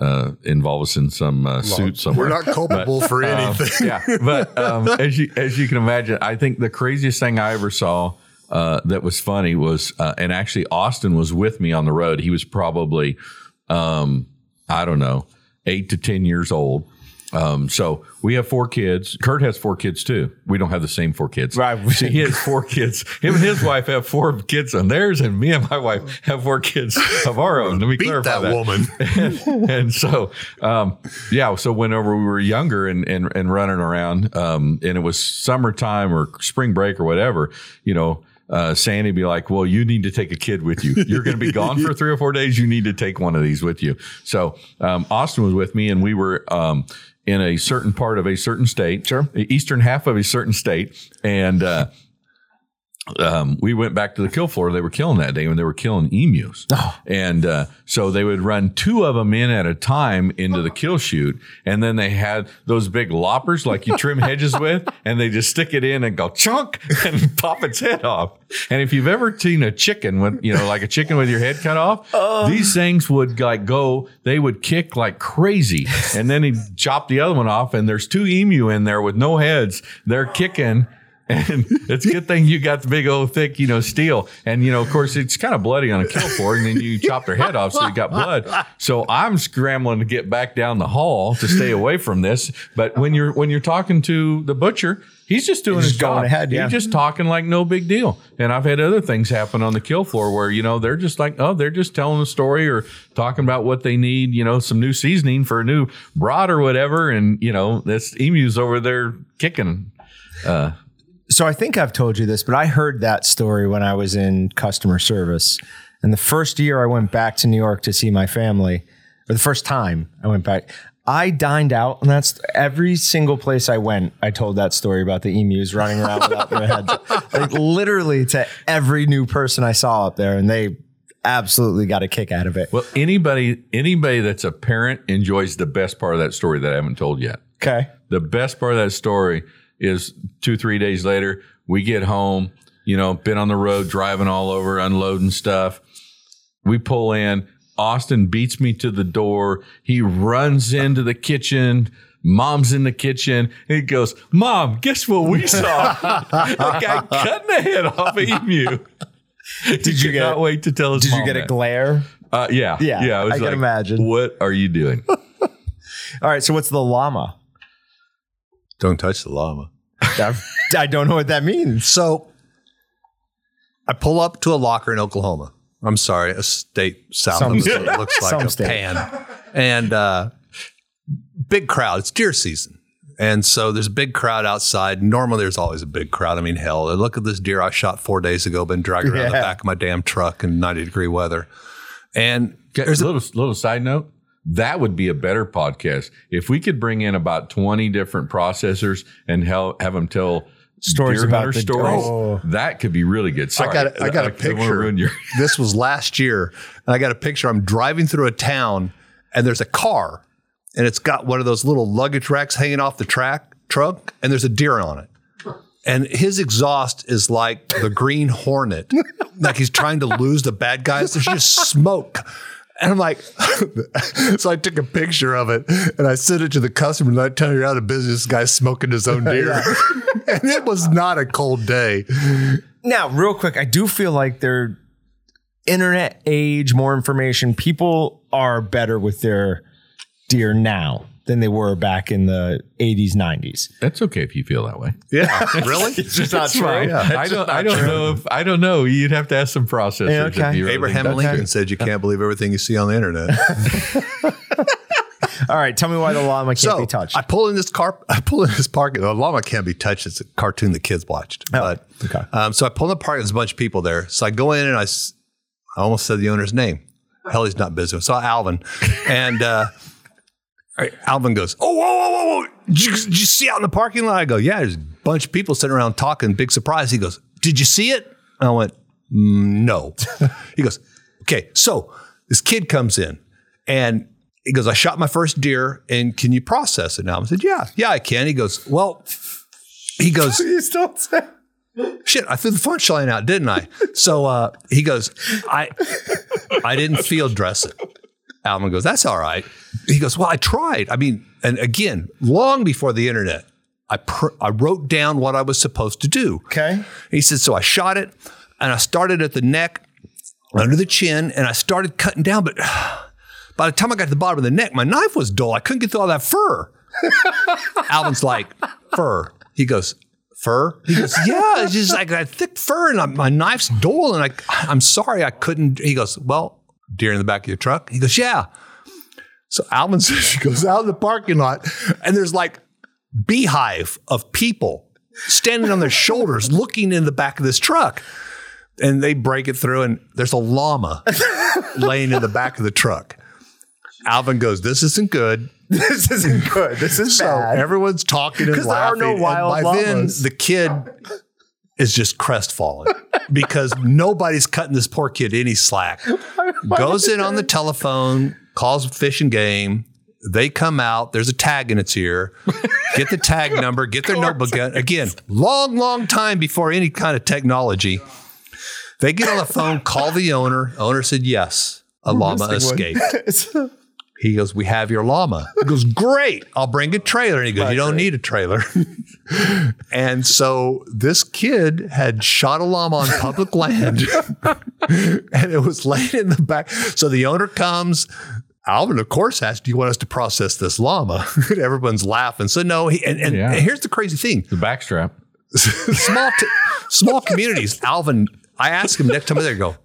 uh, involve us in some uh, suit somewhere. We're not culpable for anything. yeah, but um, as you as you can imagine, I think the craziest thing I ever saw uh, that was funny was, uh, and actually Austin was with me on the road. He was probably, um, I don't know, eight to ten years old. Um, so we have four kids. Kurt has four kids too. We don't have the same four kids. Right. See, he has four kids. Him and his wife have four kids on theirs, and me and my wife have four kids of our own. Let me Beat clarify that, woman. and, and so, um, yeah. So whenever we were younger and and, and running around, um, and it was summertime or spring break or whatever, you know. Uh, Sandy be like, well, you need to take a kid with you. You're going to be gone for three or four days. You need to take one of these with you. So, um, Austin was with me and we were, um, in a certain part of a certain state, Sure. the eastern half of a certain state. And, uh, um, we went back to the kill floor they were killing that day when they were killing emus. And uh, so they would run two of them in at a time into the kill chute. And then they had those big loppers like you trim hedges with, and they just stick it in and go chunk and pop its head off. And if you've ever seen a chicken with, you know, like a chicken with your head cut off, these things would like go, they would kick like crazy. And then he'd chop the other one off, and there's two emu in there with no heads. They're kicking. And it's a good thing you got the big old thick, you know, steel. And, you know, of course, it's kind of bloody on a kill floor. And then you chop their head off, so you got blood. So I'm scrambling to get back down the hall to stay away from this. But when you're when you're talking to the butcher, he's just doing He's his job. ahead, yeah. He's just talking like no big deal. And I've had other things happen on the kill floor where, you know, they're just like, oh, they're just telling a story or talking about what they need, you know, some new seasoning for a new broth or whatever. And, you know, this emu's over there kicking. Uh, So I think I've told you this, but I heard that story when I was in customer service. And the first year I went back to New York to see my family, or the first time I went back, I dined out, and that's every single place I went. I told that story about the emus running around without their heads, like literally to every new person I saw up there, and they absolutely got a kick out of it. Well, anybody anybody that's a parent enjoys the best part of that story that I haven't told yet. Okay, The best part of that story is two, three days later, we get home, you know, been on the road, driving all over, unloading stuff. We pull in. Austin beats me to the door. He runs into the kitchen. Mom's in the kitchen. He goes, Mom, guess what we saw? a guy cutting the head off an emu. Did you get- Not wait to tell his did you get a glare? Uh, yeah, Yeah, yeah. was I can imagine. What are you doing? All right, so what's the llama? Don't touch the llama. I don't know what that means. So I pull up to a locker in Oklahoma. I'm sorry, a state south Some of us. state. It looks like Some a state. pan. And uh, big crowd. It's deer season. And so there's a big crowd outside. Normally there's always a big crowd. I mean, hell, look at this deer I shot four days ago, been dragging around the back of my damn truck in 90 degree weather. And There's a little little side note. That would be a better podcast if we could bring in about twenty different processors and hel- have them tell Stories deer about hunter the- stories. oh. That could be really good. Sorry, I got a, I got a picture. ruin your- this was last year, and I got a picture. I'm driving through a town, and there's a car, and it's got one of those little luggage racks hanging off the track trunk, and there's a deer on it. And his exhaust is like the Green Hornet, like he's trying to lose the bad guys. There's just smoke. And I'm like, so I took a picture of it and I sent it to the customer. And I tell you, out of business, guy's smoking his own deer. and it was not a cold day. Now, real quick, I do feel like they're internet age, more information. People are better with their deer now than they were back in the 80s, 90s. That's okay if you feel that way. Yeah, really? It's just not true. I don't. I don't know if I don't know. You'd have to ask some processors. Yeah, if okay. you really Abraham think- Lincoln said you can't believe everything you see on the internet. All right, tell me why the llama can't so be touched. I pull in this car. I pull in this parking. The llama can't be touched. It's a cartoon the kids watched. but okay. um, so I pull in the park. There's a bunch of people there. So I go in and I, I almost said the owner's name. Hell, he's not business. So Alvin, and uh, all right, Alvin goes, "Oh, whoa, whoa, whoa, whoa! Did you, did you see out in the parking lot?" I go, "Yeah." There's a bunch of people sitting around talking. Big surprise. He goes, "Did you see it?" I went, "Mm, "No." he goes, "Okay." So this kid comes in and he goes, I shot my first deer and can you process it now? I said, Yeah, yeah, I can. He goes, Well, he goes, you still say shit, I threw the flashlight out, didn't I? So uh, he goes, I, I didn't field dress it. Alvin goes, that's all right. He goes, well, I tried. I mean, and again, long before the internet, I pr- I wrote down what I was supposed to do. Okay. He said, so I shot it and I started at the neck, under the chin, and I started cutting down. But by the time I got to the bottom of the neck, my knife was dull. I couldn't get through all that fur. Alvin's like, fur. He goes, fur? He goes, yeah, it's just like that thick fur and I, my knife's dull. And I, I'm sorry, I couldn't. He goes, well, deer in the back of your truck? He goes, yeah. So Alvin says she goes out in the parking lot and there's like beehive of people standing on their shoulders looking in the back of this truck. And they break it through and there's a llama laying in the back of the truck. Alvin goes, This isn't good. This isn't good. This is So bad. everyone's talking and 'Cause there are laughing. no and by then, the kid is just crestfallen because nobody's cutting this poor kid any slack. Goes in on the telephone, calls Fish and Game. They come out. There's a tag in its ear. Get the tag number. Get their notebook out. Again, long, long time before any kind of technology. They get on the phone, call the owner. Owner said yes. A llama escaped. He goes, We have your llama. He goes, Great. I'll bring a trailer. And he goes, You don't need a trailer. and so this kid had shot a llama on public land and it was laying in the back. So the owner comes. Alvin, of course, asks, Do you want us to process this llama? And everyone's laughing. So, no. He, and and Yeah. here's the crazy thing The backstrap. small, t- small communities. Alvin, I ask him next time there, I go,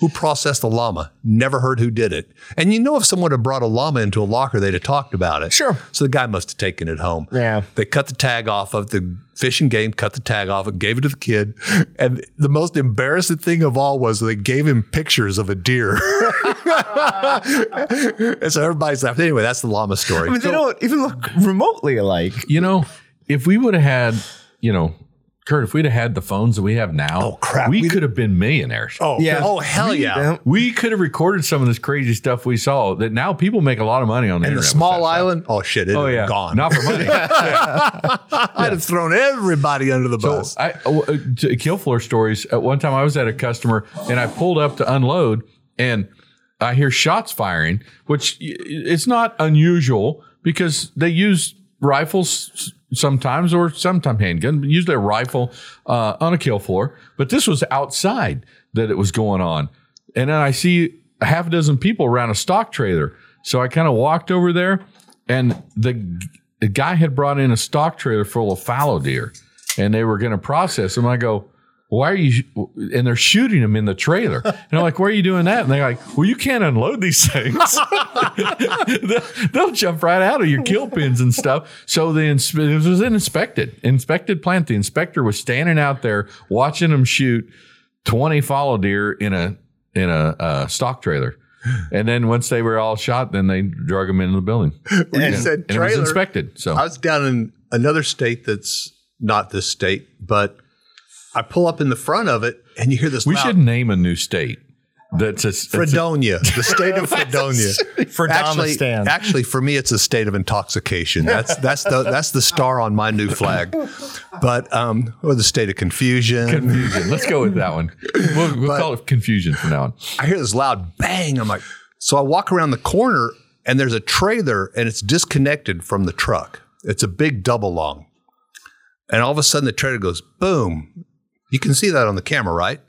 who processed the llama? Never heard who did it. And you know, if someone had brought a llama into a locker, they'd have talked about it. Sure. So the guy must have taken it home. Yeah. They cut the tag off of the Fish and Game, cut the tag off, and gave it to the kid. And the most embarrassing thing of all was they gave him pictures of a deer. and so everybody's laughing. Anyway, that's the llama story. I mean, they don't even look remotely alike. You know, if we would have had, you know, Kurt, if we'd have had the phones that we have now, Oh, crap. we We- could have been millionaires. oh, Yeah. Oh, hell yeah. We could have recorded some of this crazy stuff we saw that now people make a lot of money on the And the internet. with small that stuff. island, oh shit, it Oh yeah, gone. not for money. I'd have thrown everybody under the So bus. I uh, to kill floor stories. At one time, I was at a customer and I pulled up to unload, and I hear shots firing, which it's not unusual because they use rifles s- sometimes or sometimes handgun, usually a rifle uh, on a kill floor. But this was outside that it was going on, and then I see a half a dozen people around a stock trailer. So I kind of walked over there, and the the guy had brought in a stock trailer full of fallow deer, and they were going to process them. I go, "Why are you?" sh-" And they're shooting them in the trailer, and I'm like, "Why are you doing that?" And they're like, "Well, you can't unload these things. they'll, jump right out of your kill pins and stuff." So the ins- it was an inspected inspected plant. The inspector was standing out there watching them shoot twenty fallow deer in a in a uh, stock trailer. And then once they were all shot, then they drug them into the building. And, you said and it was inspected. So I was down in another state that's not this state, but I pull up in the front of it and you hear this we loud should name a new state. That's a, that's a- Fredonia, the state of Fredonia. actually, Fredonistan. actually, for me, it's a state of intoxication. That's that's the that's the star on my new flag. But um, or the state of confusion. confusion. Let's go with that one. We'll, we'll call it confusion from now on. I hear this loud bang. I'm like, so I walk around the corner and there's a trailer and it's disconnected from the truck. It's a big double long. And all of a sudden the trailer goes boom. You can see that on the camera, right?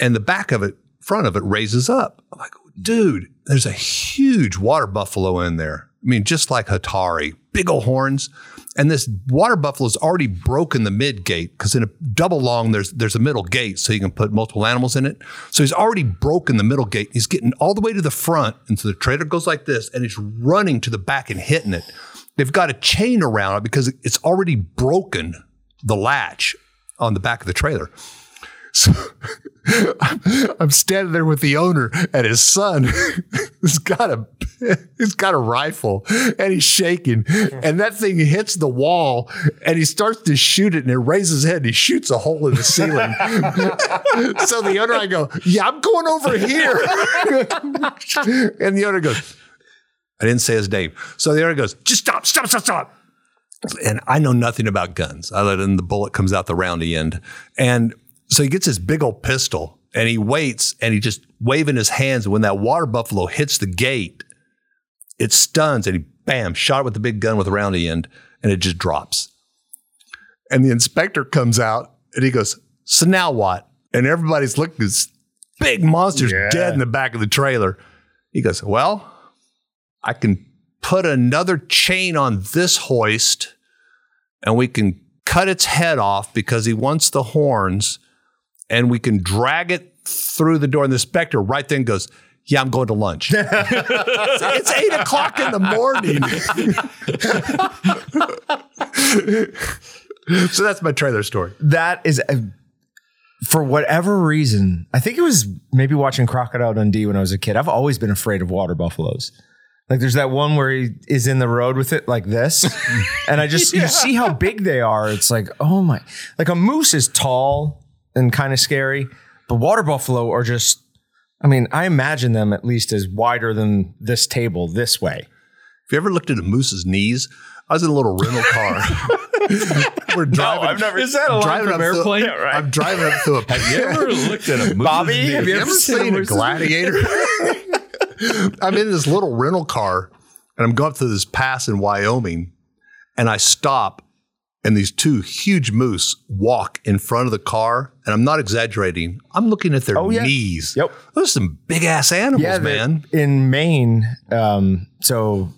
And the back of it, front of it raises up. I'm like, dude, there's a huge water buffalo in there. I mean, just like Hatari, big old horns. And this water buffalo's already broken the mid gate because in a double long, there's there's a middle gate so you can put multiple animals in it. So he's already broken the middle gate. He's getting all the way to the front, and so the trailer goes like this, and he's running to the back and hitting it. They've got a chain around it because it's already broken the latch on the back of the trailer. So I'm, I'm standing there with the owner and his son. he's got a he's got a rifle and he's shaking, and that thing hits the wall and he starts to shoot it and it raises his head and he shoots a hole in the ceiling. so the owner, I go, yeah, I'm going over here, and the owner goes, I didn't say his name. So the owner goes, just stop, stop, stop, stop. And I know nothing about guns other than the bullet comes out the roundy end. And so he gets this big old pistol and he waits and he just waving his hands. And when that water buffalo hits the gate, it stuns and he bam, shot it with the big gun with the roundy end and it just drops. And the inspector comes out and he goes, So now what? And everybody's looking, at this big monster's Yeah. dead in the back of the trailer. He goes, Well, I can put another chain on this hoist and we can cut its head off because he wants the horns and we can drag it through the door. And the specter right then goes, Yeah, I'm going to lunch. it's, it's eight o'clock in the morning. so that's my trailer story. that is uh, for whatever reason i think it was maybe watching crocodile dundee when i was a kid i've always been afraid of water buffaloes like there's that one where he is in the road with it like this and i just you see how big they are it's like oh my like a moose is tall and kind of scary but water buffalo are just i mean i imagine them at least as wider than this table this way Have you ever looked at a moose's knees? I was in a little rental car. We're driving. I've never- Is that a line driving from up through- airplane? Yeah, right. I'm driving up through a. Have you ever looked at a moose's Bobby, knee? have you You ever ever seen a seen a gladiator? I'm in this little rental car and I'm going through this pass in Wyoming and I stop and these two huge moose walk in front of the car. And I'm not exaggerating. I'm looking at their Oh, yeah. knees. Yep. Those are some big ass animals, the- man. In Maine, um, so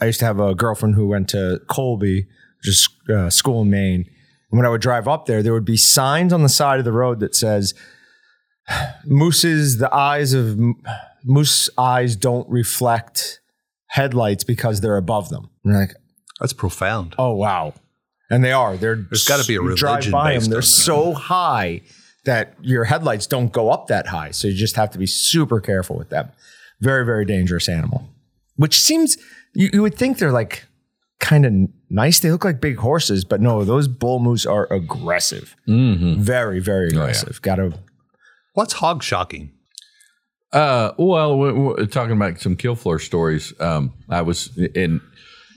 I used to have a girlfriend who went to Colby, just uh, school in Maine. And when I would drive up there, there would be signs on the side of the road that says, "Mooses, the eyes of moose eyes don't reflect headlights because they're above them." And you're like, That's profound. Oh wow, and they are. They're There's gotta be a you drive religion by based them. They're on that. so high that your headlights don't go up that high, so you just have to be super careful with them. Very very dangerous animal. Which seems you, you would think they're like kind of nice. They look like big horses, but no, those bull moose are aggressive. Mm-hmm. Very very oh, aggressive. Got to What's hog shocking? Uh, well, we're, we're talking about some kill floor stories. Um, I was in,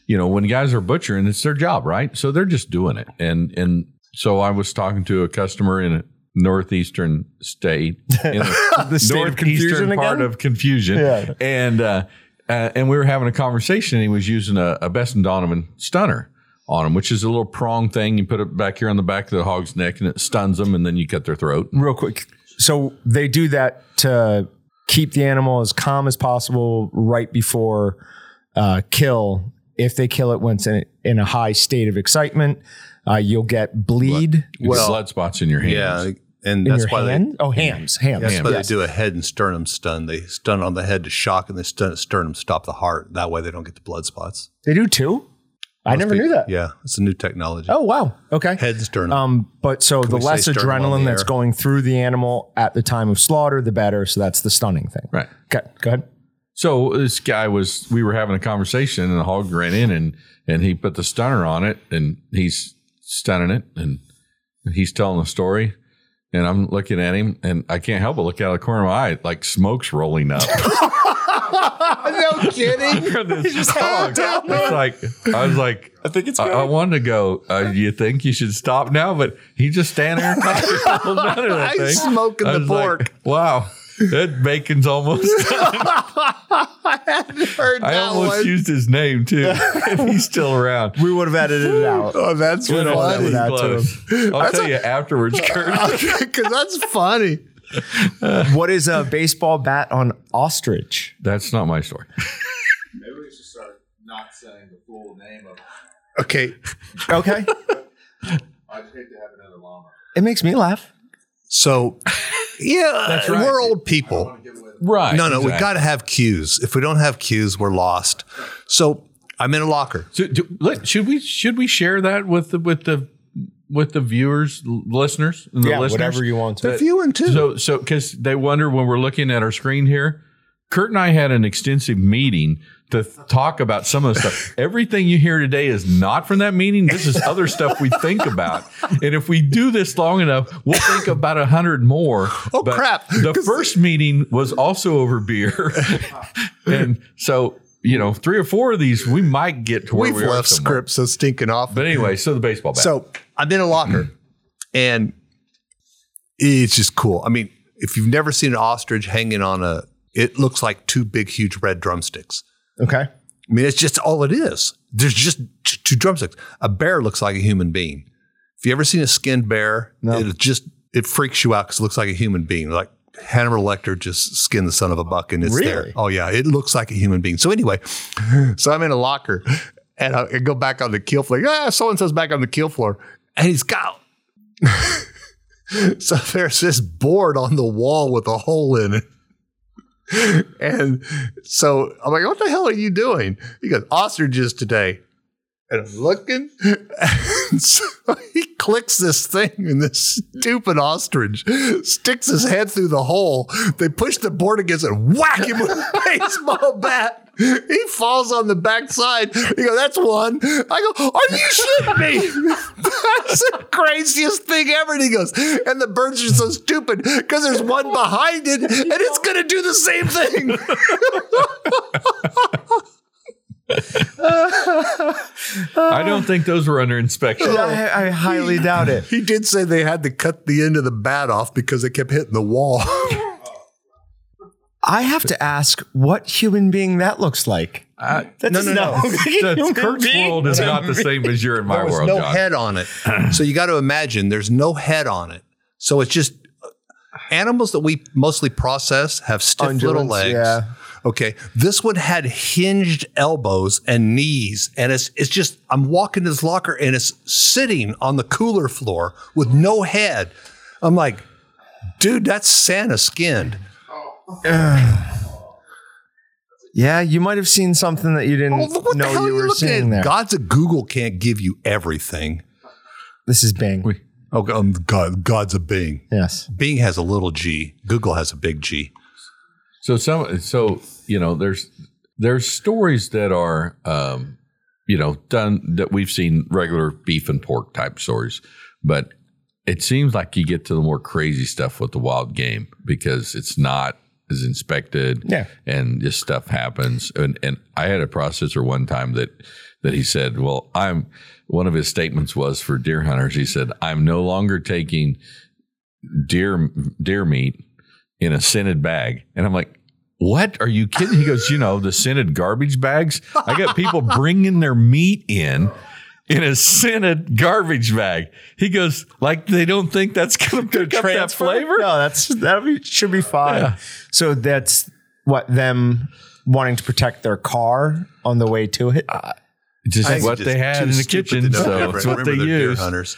you know, when guys are butchering, it's their job, right? So they're just doing it, and and so I was talking to a customer in a northeastern state, in The state of confusion part again? of confusion, Yeah. and uh, uh, and we were having a conversation, and he was using a, a Best and Donovan stunner on him, which is a little prong thing. You put it back here on the back of the hog's neck, and it stuns them, and then you cut their throat. real quick. So they do that to keep the animal as calm as possible right before uh, kill. If they kill it once in, in a high state of excitement, uh, you'll get bleed You Well, blood spots in your hands. Yeah, and in that's your why they oh, hams, hams. That's why Yes. they do a head and sternum stun. They stun on the head to shock, and they stun at sternum to stop the heart. That way, they don't get the blood spots. They do too. I never knew that. Yeah, it's a new technology. Oh wow. Okay. Heads and sternum. Um, but so the less adrenaline the that's air? going through the animal at the time of slaughter, the better. So that's the stunning thing. Right. Okay. Go ahead. So this guy was, we were having a conversation, and the hog ran in, and and he put the stunner on it, and he's stunning it, and he's telling the story, and I'm looking at him, and I can't help but look out of the corner of my eye, like smoke's rolling up no kidding. from this hog. It's like I was like, I think it's I, I wanted to go. Uh, you think you should stop now? But he just standing there talking the whole none of that I'm thing. smoking I the was like, pork. wow, that bacon's almost done. Heard I that almost one. used his name too, and he's still around. We would have edited it out. Oh, that's But funny. it's that to close. I'll tell you afterwards, Kurt. Because that's funny. What is a baseball bat on ostrich? That's not my story. Maybe we should start not saying the full name of. Okay, Okay. I just hate to have another llama. it makes me laugh. so yeah, That's right. we're old people. Give away the Right. No, no, we got to have cues. If we don't have cues, we're lost. So I'm in a locker. So, do, let, should we should we share that with the with the with the viewers, listeners, and the Yeah, listeners? whatever you want to. They're viewing too. So, so because they wonder when we're looking at our screen here, Kurt and I had an extensive meeting to talk about some of the stuff. Everything you hear today is not from that meeting. This is other stuff we think about, and if we do this long enough, we'll think about a hundred more. Oh, crap. The first meeting was also over beer, and so you know, three or four of these, we might get to where We've we left somewhere. script so stinking off. But anyway, so the baseball bat. So I'm in a locker and it's just cool. I mean, if you've never seen an ostrich hanging on a, it looks like two big, huge red drumsticks. Okay. I mean, it's just all it is. There's just two drumsticks. A bear looks like a human being. If you ever seen a skinned bear, No. it just it freaks you out because it looks like a human being. Like Hannibal Lecter just skinned the son of a buck and it's there. Oh yeah, it looks like a human being. So anyway, so I'm in a locker and I, I go back on the kill floor. Ah, so and so's back on the kill floor, and he's got. so there's this board on the wall with a hole in it. And so I'm like, what the hell are you doing? He goes, ostriches today. And I'm looking. And so he clicks this thing, and this stupid ostrich sticks his head through the hole. They push the board against it, whack him with a baseball bat. He falls on the backside. You go, that's one. I go, are you shitting me? That's the craziest thing ever. And he goes, and the birds are so stupid because there's one behind it, and it's going to do the same thing. I don't think those were under inspection. I, I highly doubt it. He did say they had to cut the end of the bat off because it kept hitting the wall. I have to ask what human being that looks like. Uh, that no, no, no. look like a That's human Kurt's being. world is not the same as your and my there was world, no John. head on it. so you got to imagine there's no head on it. So it's just uh, animals that we mostly process have stiff little legs. yeah. Okay. This one had hinged elbows and knees. And it's it's just I'm walking to this locker and it's sitting on the cooler floor with no head. I'm like, dude, that's Santa skinned. Yeah, you might have seen something that you didn't Oh, what the know you are you were looking seeing at? there. Gods of Google can't give you everything. This is Bing. We- Oh, um, God, God's a Bing. yes. Bing has a little G. Google has a big G. So some so you know there's there's stories that are um, you know done that we've seen regular beef and pork type stories, but it seems like you get to the more crazy stuff with the wild game because it's not as inspected Yeah. and this stuff happens and and I had a processor one time that that he said well I'm one of his statements was for deer hunters he said I'm no longer taking deer deer meat in a scented bag. And I'm like, what are you kidding? He goes, you know, the scented garbage bags. I got people bringing their meat in in a scented garbage bag. He goes, like they don't think that's going to pick up that flavor. No, that's that be, should be fine. Yeah. So that's what them wanting to protect their car on the way to it. Uh, just what it's they just had in the kitchen. So it's what they Remember, they're deer use. hunters.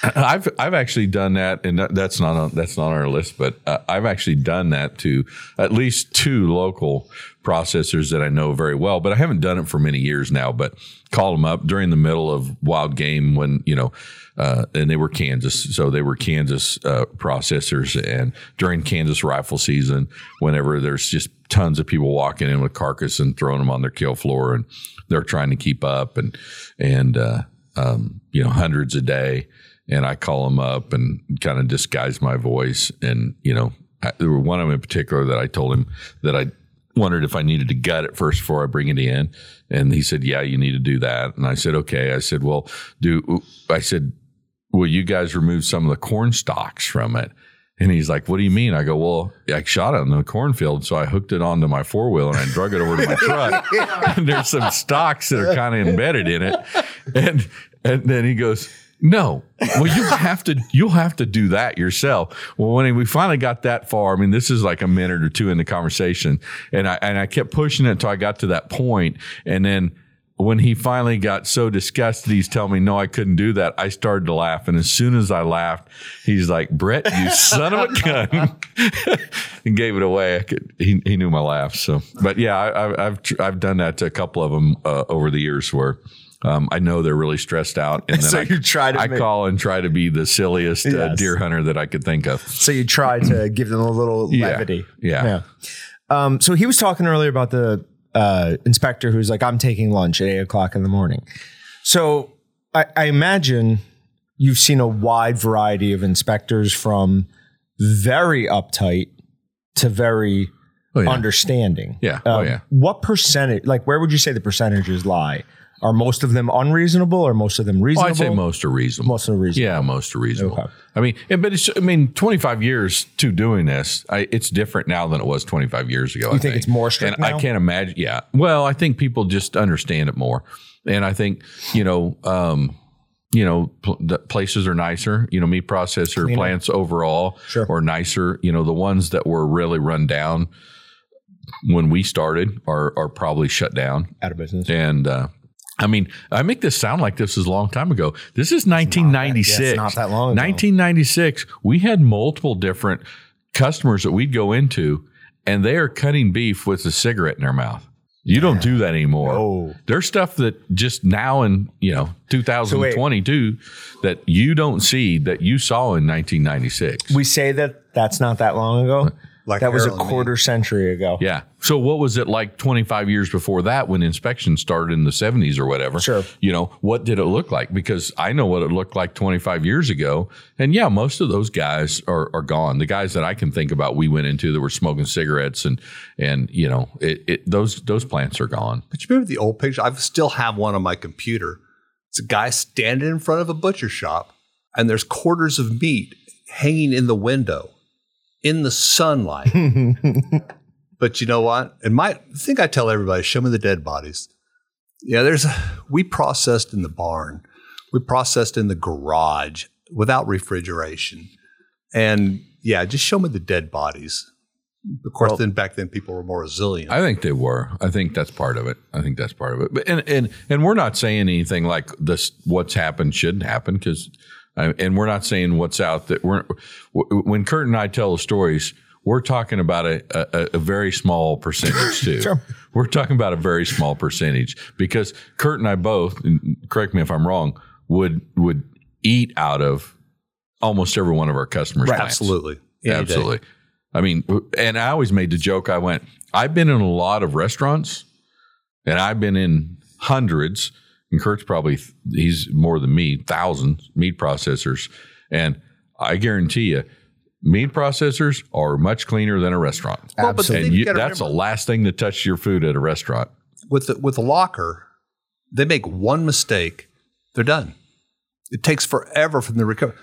I've I've actually done that, and that's not on that's not on our list. But uh, I've actually done that to at least two local processors that I know very well. But I haven't done it for many years now. But called them up during the middle of wild game when you know, uh, and they were Kansas, so they were Kansas uh, processors. And during Kansas rifle season, whenever there's just tons of people walking in with carcass and throwing them on their kill floor, and they're trying to keep up, and and uh, um, you know hundreds a day and I call them up and kind of disguise my voice. And you know, I, there were one of them in particular that I told him that I wondered if I needed to gut it first before I bring it in, and he said, "Yeah, you need to do that." And I said, "Okay." I said, "Well, do I said, will you guys remove some of the corn stalks from it?" And he's like, "What do you mean?" I go, "Well, I shot it in the cornfield, so I hooked it onto my four wheel and I drug it over to my truck. and there's some stalks that are kind of embedded in it." And and then he goes, "No, well, you have to you'll have to do that yourself." Well, when we finally got that far, I mean, this is like a minute or two in the conversation, and I and I kept pushing it until I got to that point, and then when he finally got so disgusted, he's telling me, no, I couldn't do that. I started to laugh. And as soon as I laughed, he's like, Brett, you son of a gun. and gave it away. Could, he, he knew my laugh. So, but yeah, I, I, I've, I've done that to a couple of them uh, over the years where um, I know they're really stressed out. And then So I, you try to I make- call and try to be the silliest uh, deer hunter that I could think of. So you try to give them a little Yeah. levity. Yeah. Um, so he was talking earlier about the uh, inspector who's like, I'm taking lunch at eight o'clock in the morning. So I, I imagine you've seen a wide variety of inspectors from very uptight to very Oh, yeah. understanding. Yeah. Oh, yeah. What percentage? Like, where would you say the percentages lie? Are most of them unreasonable, or most of them reasonable? I'd say most are reasonable. Most are reasonable. Yeah, most are reasonable. Okay. I mean, but it's I mean, 25 years to doing this, I, it's different now than it was 25 years ago. You think it's more strict And I can't imagine. Yeah. Well, I think people just understand it more, and I think you know, um, you know, pl- the places are nicer. You know, meat processor plants overall Sure. are nicer. You know, the ones that were really run down when we started are are probably shut down. out of business. And uh, I mean, I make this sound like this is a long time ago. This is 1996. yeah, not that long ago. 1996. We had multiple different customers that we'd go into, and they are cutting beef with a cigarette in their mouth. You don't do that anymore. No. There's stuff that just now in you know 2022 that you don't see that you saw in 1996. We say that that's not that long ago. Uh, Like that was a Harold and quarter century ago. Yeah. So what was it like 25 years before that when inspection started in the 70s or whatever? Sure. You know, what did it look like? Because I know what it looked like 25 years ago. And yeah, most of those guys are, are gone. The guys that I can think about we went into that were smoking cigarettes and and you know, it, it those those plants are gone. But you remember the old picture? I still have one on my computer. It's a guy standing in front of a butcher shop, and there's quarters of meat hanging in the window in the sunlight. but you know what? And my the thing I tell everybody: show me the dead bodies. Yeah, there's a, we processed in the barn, we processed in the garage without refrigeration, and yeah, just show me the dead bodies. Of course, then back then people were more resilient. I think they were. I think that's part of it. I think that's part of it. But and and and we're not saying anything like this. What's happened shouldn't happen because, and we're not saying what's out that we're. When Kurt and I tell the stories, we're talking about a a, a very small percentage too. Sure. We're talking about a very small percentage because Kurt and I both. and Correct me if I'm wrong. Would would eat out of almost every one of our customers' plants. Absolutely, Any day. Absolutely. I mean, and I always made the joke. I went, I've been in a lot of restaurants, and I've been in hundreds. And Kurt's probably he's more than me, thousands meat processors, and I guarantee you, meat processors are much cleaner than a restaurant. Well, but And you, you gotta that's the last thing to touch your food at a restaurant. with the, with a locker, they make one mistake, they're done. It takes forever for them to recover.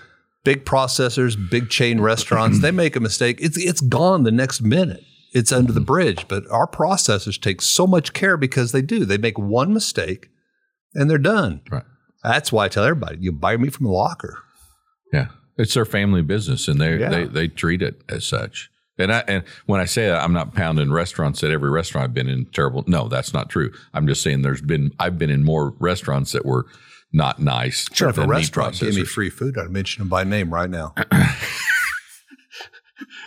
Big processors, big chain restaurants, they make a mistake, it's it's gone the next minute. It's under the mm-hmm. bridge. But our processors take so much care because they do. They make one mistake and they're done. Right. That's why I tell everybody, you buy meat from a locker. Yeah, it's their family business, and they Yeah. they they treat it as such. And I and when I say that, I'm not pounding restaurants at every restaurant I've been in terrible. No, that's not true. I'm just saying there's been I've been in more restaurants that were not nice. Sure, if a than restaurant gave me free food, I'd mention them by name right now.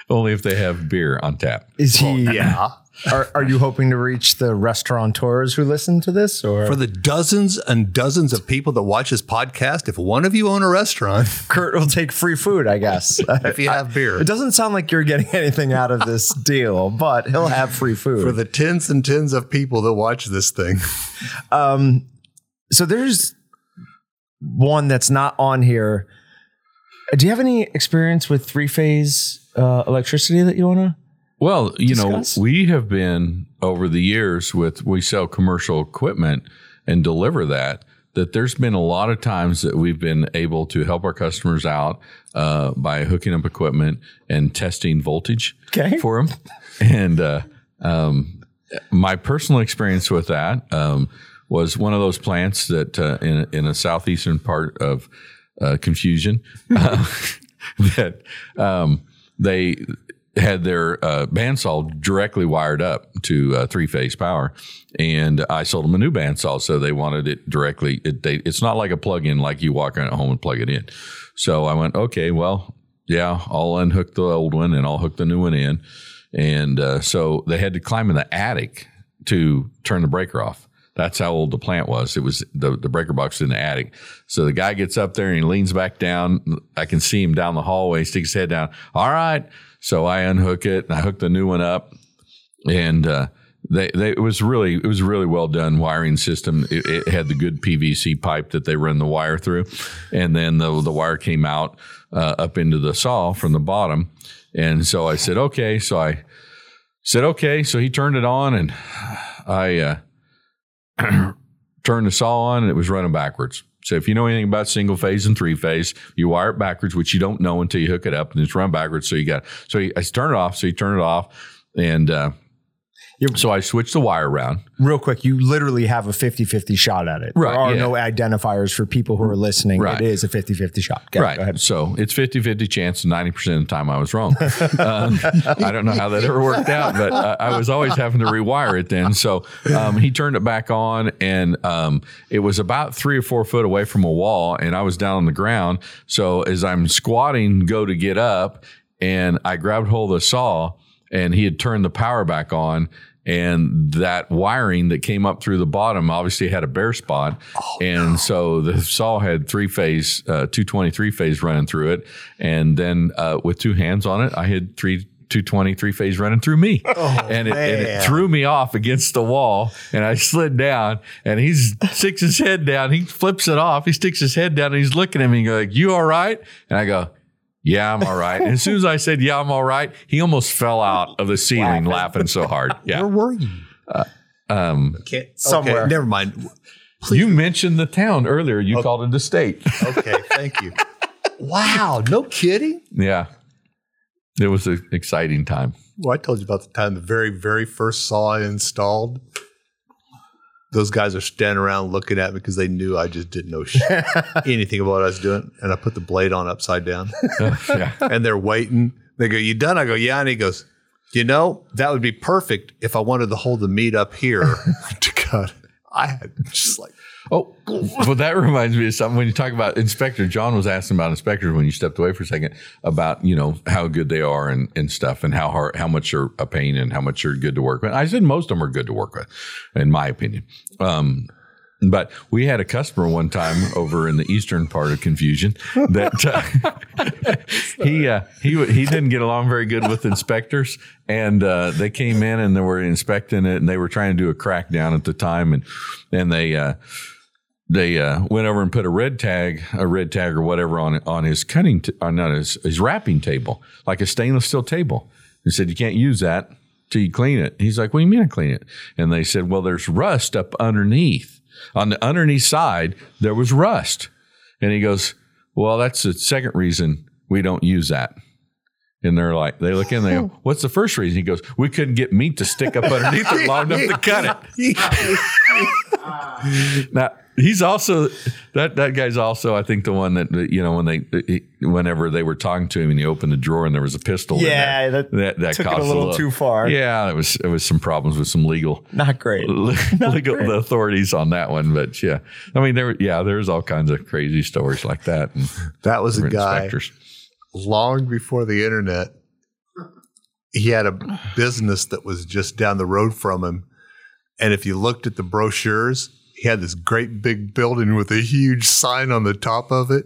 only if they have beer on tap. Is he? yeah. Uh-huh. Are, are you hoping to reach the restaurateurs who listen to this, or For the dozens and dozens of people that watch this podcast, if one of you own a restaurant, Kurt will take free food? I guess. if you have beer, It doesn't sound like you're getting anything out of this deal, but he'll have free food. for the tens and tens of people that watch this thing. so there's one that's not on here. Do you have any experience with three phase uh, electricity that you want to? Well, you Discuss. know, we have been over the years with we sell commercial equipment and deliver that. That there's been a lot of times that we've been able to help our customers out uh, by hooking up equipment and testing voltage Okay. for them. And uh, um, my personal experience with that um, was one of those plants that uh, in in a southeastern part of uh, confusion uh, that um, they had their uh, bandsaw directly wired up to uh, three phase power, and I sold them a new bandsaw, so they wanted it directly. It, they, it's not like a plug in, like you walk in at home and plug it in. So I went, okay, well, yeah, I'll unhook the old one and I'll hook the new one in, and uh, so they had to climb in the attic to turn the breaker off. That's how old the plant was. It was the, the breaker box in the attic. So the guy gets up there and he leans back down. I can see him down the hallway, He sticks his head down. All right. So I unhook it and I hook the new one up. And uh, they, they it was really it was really well done wiring system. It, it had the good PVC pipe that they run the wire through, and then the the wire came out uh, up into the saw from the bottom. And so I said, okay. So I said, okay. So he turned it on and I uh, turned the saw on and it was running backwards. So if you know anything about single phase and three phase, you wire it backwards, which you don't know until you hook it up and it's run backwards. So you got, so he, I turn it off. So you turn it off and, uh, You're- so I switched the wire around. Real quick, you literally have a 50 50 shot at it. Right, There are yeah. no identifiers for people who are listening. Right. It is a 50 50 shot. Okay, right. Go ahead. So it's 50 50 chance, 90% of the time I was wrong. um, I don't know how that ever worked out, but uh, I was always having to rewire it then. So um, he turned it back on, and um, it was about three or four foot away from a wall, and I was down on the ground. So as I'm squatting, go to get up, and I grabbed hold of the saw, and he had turned the power back on. And that wiring that came up through the bottom obviously had a bare spot. and so the saw had three phase, uh, 223 phase running through it. And then uh, with two hands on it, I had three 223 phase running through me. and, it, and it threw me off against the wall. And I slid down and he sticks his head down. He flips it off. He sticks his head down and he's looking at me and go like, you all right? And I go, yeah, I'm all right. And as soon as I said, yeah, I'm all right, he almost fell out of the ceiling laughing so hard. Where were you? Um, Can't, Somewhere. Okay, never mind. you mentioned the town earlier. You called it the state. Okay, thank you. Wow, no kidding. Yeah. It was an exciting time. Well, I told you about the time the very, very first saw I installed. Those guys are standing around looking at me because they knew I just didn't know shit, anything about what I was doing. And I put the blade on upside down oh, yeah. and they're waiting. They go, You done? I go, Yeah. And he goes, You know, that would be perfect if I wanted to hold the meat up here to cut. I had just like, Oh, well, that reminds me of something when you talk about inspector. Jon was asking about inspectors when you stepped away for a second about you know how good they are and, and stuff and how hard how much are a pain and how much you're good to work with. I said most of them are good to work with, in my opinion. Um, but we had a customer one time over in the eastern part of Confusion that uh, he uh, he he didn't get along very good with inspectors, and uh, they came in and they were inspecting it, and they were trying to do a crackdown at the time, and and they. They uh, went over and put a red tag, a red tag or whatever on on his cutting, t- uh, not his his wrapping table, like a stainless steel table. He said you can't use that till you clean it. He's like, "What do you mean I clean it?" And they said, "Well, there's rust up underneath. On the underneath side, there was rust." And he goes, "Well, that's the second reason we don't use that." And they're like, they look in, they go, "What's the first reason?" He goes, "We couldn't get meat to stick up underneath it long enough to cut it." Now he's also that that guy's also I think the one that that, you know when they he- whenever they were talking to him and he opened the drawer and there was a pistol. Yeah, in there, that that, that took it a caused little too far. Yeah, it was it was some problems with some legal Not great. legal the authorities on that one. But yeah, I mean there yeah there's all kinds of crazy stories like that. And That was a guy inspectors. Long before the internet. He had a business that was just down the road from him. And if you looked at the brochures, he had this great big building with a huge sign on the top of it.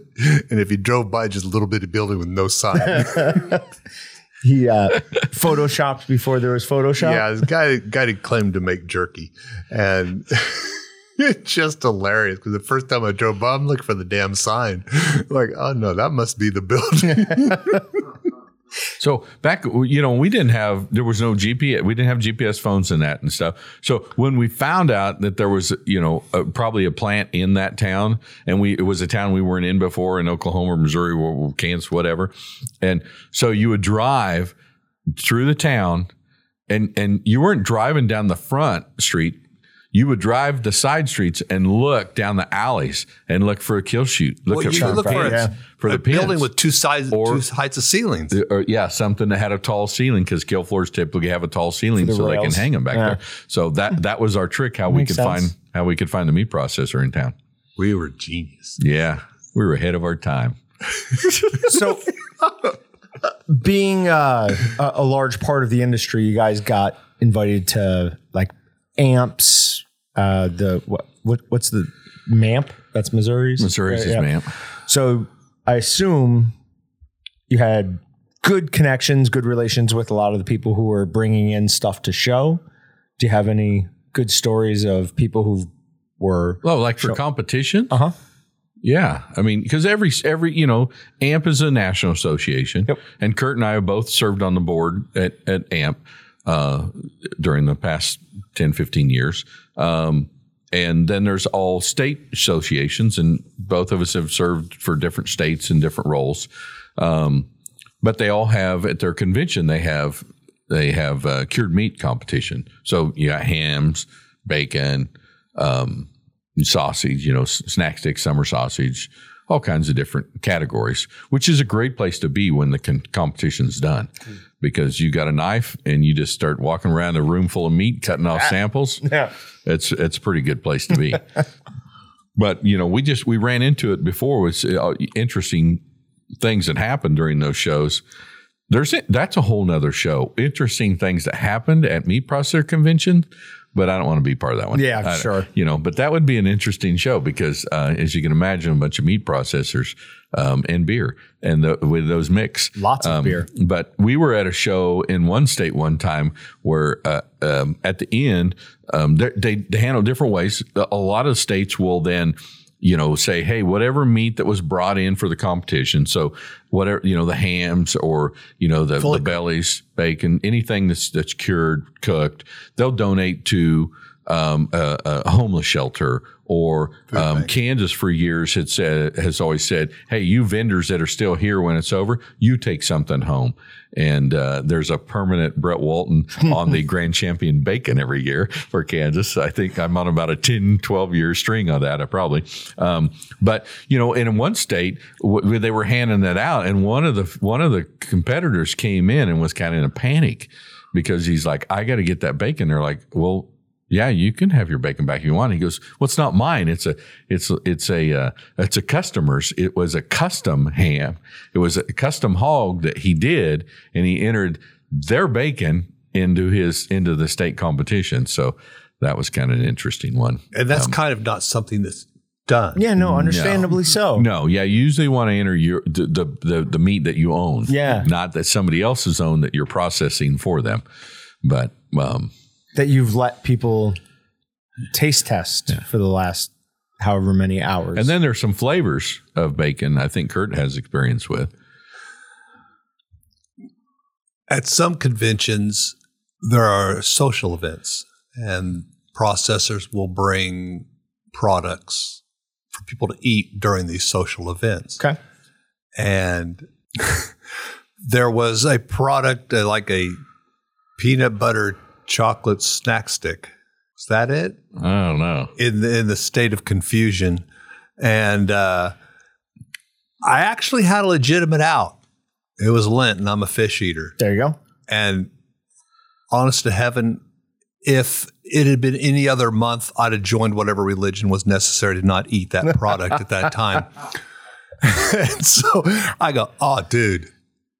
And if you drove by, just a little bitty building with no sign. He uh, photoshopped before there was Photoshop. yeah, this guy guy claimed to make jerky. And it's just hilarious because the first time I drove by, I'm looking for the damn sign. like, oh no, that must be the building. So back, you know, we didn't have there was no GPS. We didn't have GPS phones and that and stuff. So when we found out that there was, you know, uh, probably a plant in that town, and we it was a town we weren't in before in Oklahoma, Missouri, or Kansas, whatever, and so you would drive through the town, and and you weren't driving down the front street. You would drive the side streets and look down the alleys and look for a kill shoot. Look Well, at you for, look for a- pins, for the a building with two sides, Or- two heights of ceilings. or yeah, something that had a tall ceiling because kill floors typically have a tall ceiling the so they can hang them back Yeah. there. So that that was our trick how we could sense. find how we could find the meat processor in town. We were genius. Yeah, we were ahead of our time. So, being uh, a, a large part of the industry, you guys got invited to like amps. Uh, the what, what what's the MAMP? That's Missouri's. Missouri's is man. So I assume you had good connections, good relations with a lot of the people who were bringing in stuff to show. Do you have any good stories of people who were? Well, like for competition, Uh huh. yeah. I mean, because every every you know, AMP is a national association, Yep. and Kurt and I have both served on the board at at AMP. uh, during the past 10, 15 years. Um, and then there's all state associations, and both of us have served for different states in different roles. Um, but they all have at their convention they have they have uh, cured meat competition. So you got hams, bacon, um, sausage, you know, snack stick, summer sausage, all kinds of different categories, which is a great place to be when the con- competition's done. Because you got a knife and you just start walking around a room full of meat, cutting off samples. Yeah. It's it's a pretty good place to be. but you know, we just we ran into it before with uh, interesting things that happened during those shows. There's that's a whole nother show. Interesting things that happened at meat processor convention, but I don't want to be part of that one. Yeah, I- sure. You know, but that would be an interesting show because, uh, as you can imagine, a bunch of meat processors um, and beer, and the, with those mix, Lots of um, beer. But we were at a show in one state one time where uh, um, at the end um, they, they they handle different ways. A lot of states will then you know say hey whatever meat that was brought in for the competition. So whatever you know the hams or you know the, the bellies bacon anything that's that's cured cooked they'll donate to um, a, a homeless shelter or um, Kansas for years had said has always said, "Hey, you vendors that are still here when it's over, you take something home." And uh, there's a permanent Brett Walton on the Grand Champion Bacon every year for Kansas. I think I'm on about a 10, 12 year string on that. I probably, um, but you know, in one state w- they were handing that out, and one of the one of the competitors came in and was kind of in a panic because he's like, "I got to get that bacon." They're like, "Well." Yeah, you can have your bacon back if you want. He goes, "Well, it's not mine. It's a, it's, it's a, uh, it's a customer's. It was a custom ham. It was a custom hog that he did, and he entered their bacon into his into the state competition. So that was kind of an interesting one. And that's kind of not something that's done. Yeah, no, understandably so. No, yeah, you usually want to enter your the, the the the meat that you own. Yeah. not that somebody else's own that you're processing for them. But um, That you've let people taste test for the last however many hours. And then there's some flavors of bacon I think Kurt has experience with. At some conventions, there are social events, and processors will bring products for people to eat during these social events. okay. And there was a product uh, like a peanut butter chocolate snack stick. Is that it? I don't know. in the, in the state of confusion, and uh, I actually had a legitimate out. It was Lent, and I'm a fish eater. There you go. And honest to heaven, if it had been any other month, I'd have joined whatever religion was necessary to not eat that product at that time. and so I go, oh, dude,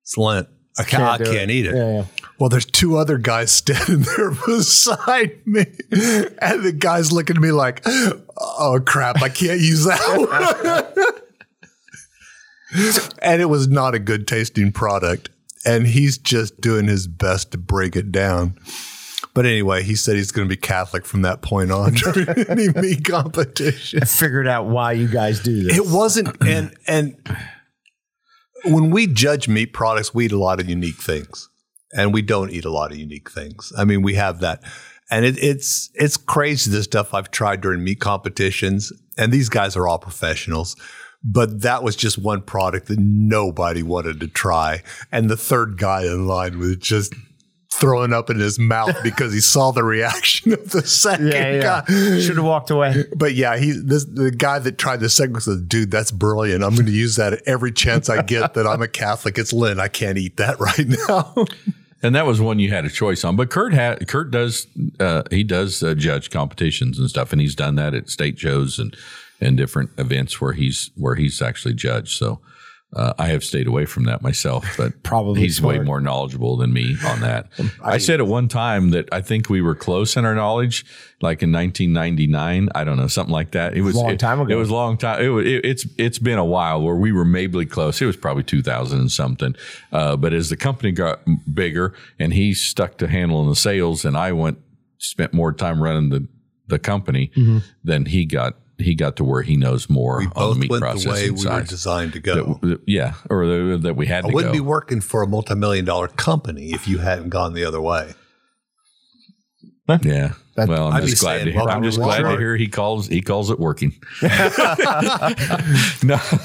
it's Lent. I can't, I do can't eat it. Yeah, yeah. Well, there's two other guys standing there beside me, and the guy's looking at me like, "Oh crap, I can't use that." one." and it was not a good tasting product, and he's just doing his best to break it down. But anyway, he said he's going to be Catholic from that point on during any meat competition. I figured out why you guys do this. It wasn't, and and when we judge meat products, we eat a lot of unique things, and we don't eat a lot of unique things. I mean, we have that, and it, it's it's crazy the stuff I've tried during meat competitions, and these guys are all professionals. But that was just one product that nobody wanted to try, and the third guy in line was just throwing up in his mouth because he saw the reaction of the second yeah, yeah. guy. Should have walked away. But yeah, he this the guy that tried the second said, "Dude, that's brilliant. I'm going to use that every chance I get that I'm a Catholic. It's Lent. I can't eat that right now." And that was one you had a choice on. But Kurt had Kurt does uh, he does uh, judge competitions and stuff, and he's done that at state shows and and different events where he's where he's actually judged. So uh, I have stayed away from that myself, but Probably he's way more knowledgeable than me on that. I said at one time that I think we were close in our knowledge, like in 1999. I don't know something like that. It was Long it- time ago. It was a long time. It, was- it, it's it's been a while where we were maybe close. It was probably 2000 and something. Uh, but as the company got bigger and he stuck to handling the sales, and I went spent more time running the the company, Mm-hmm. then he got he got to where he knows more we on the meat processing the way we were designed to go. That, yeah, or that we had. I wouldn't go. be working for a multi-million dollar company if you hadn't gone the other way. Yeah, that- well, I'm I'd just glad. To hear, I'm just glad to hear he calls he calls it working. no,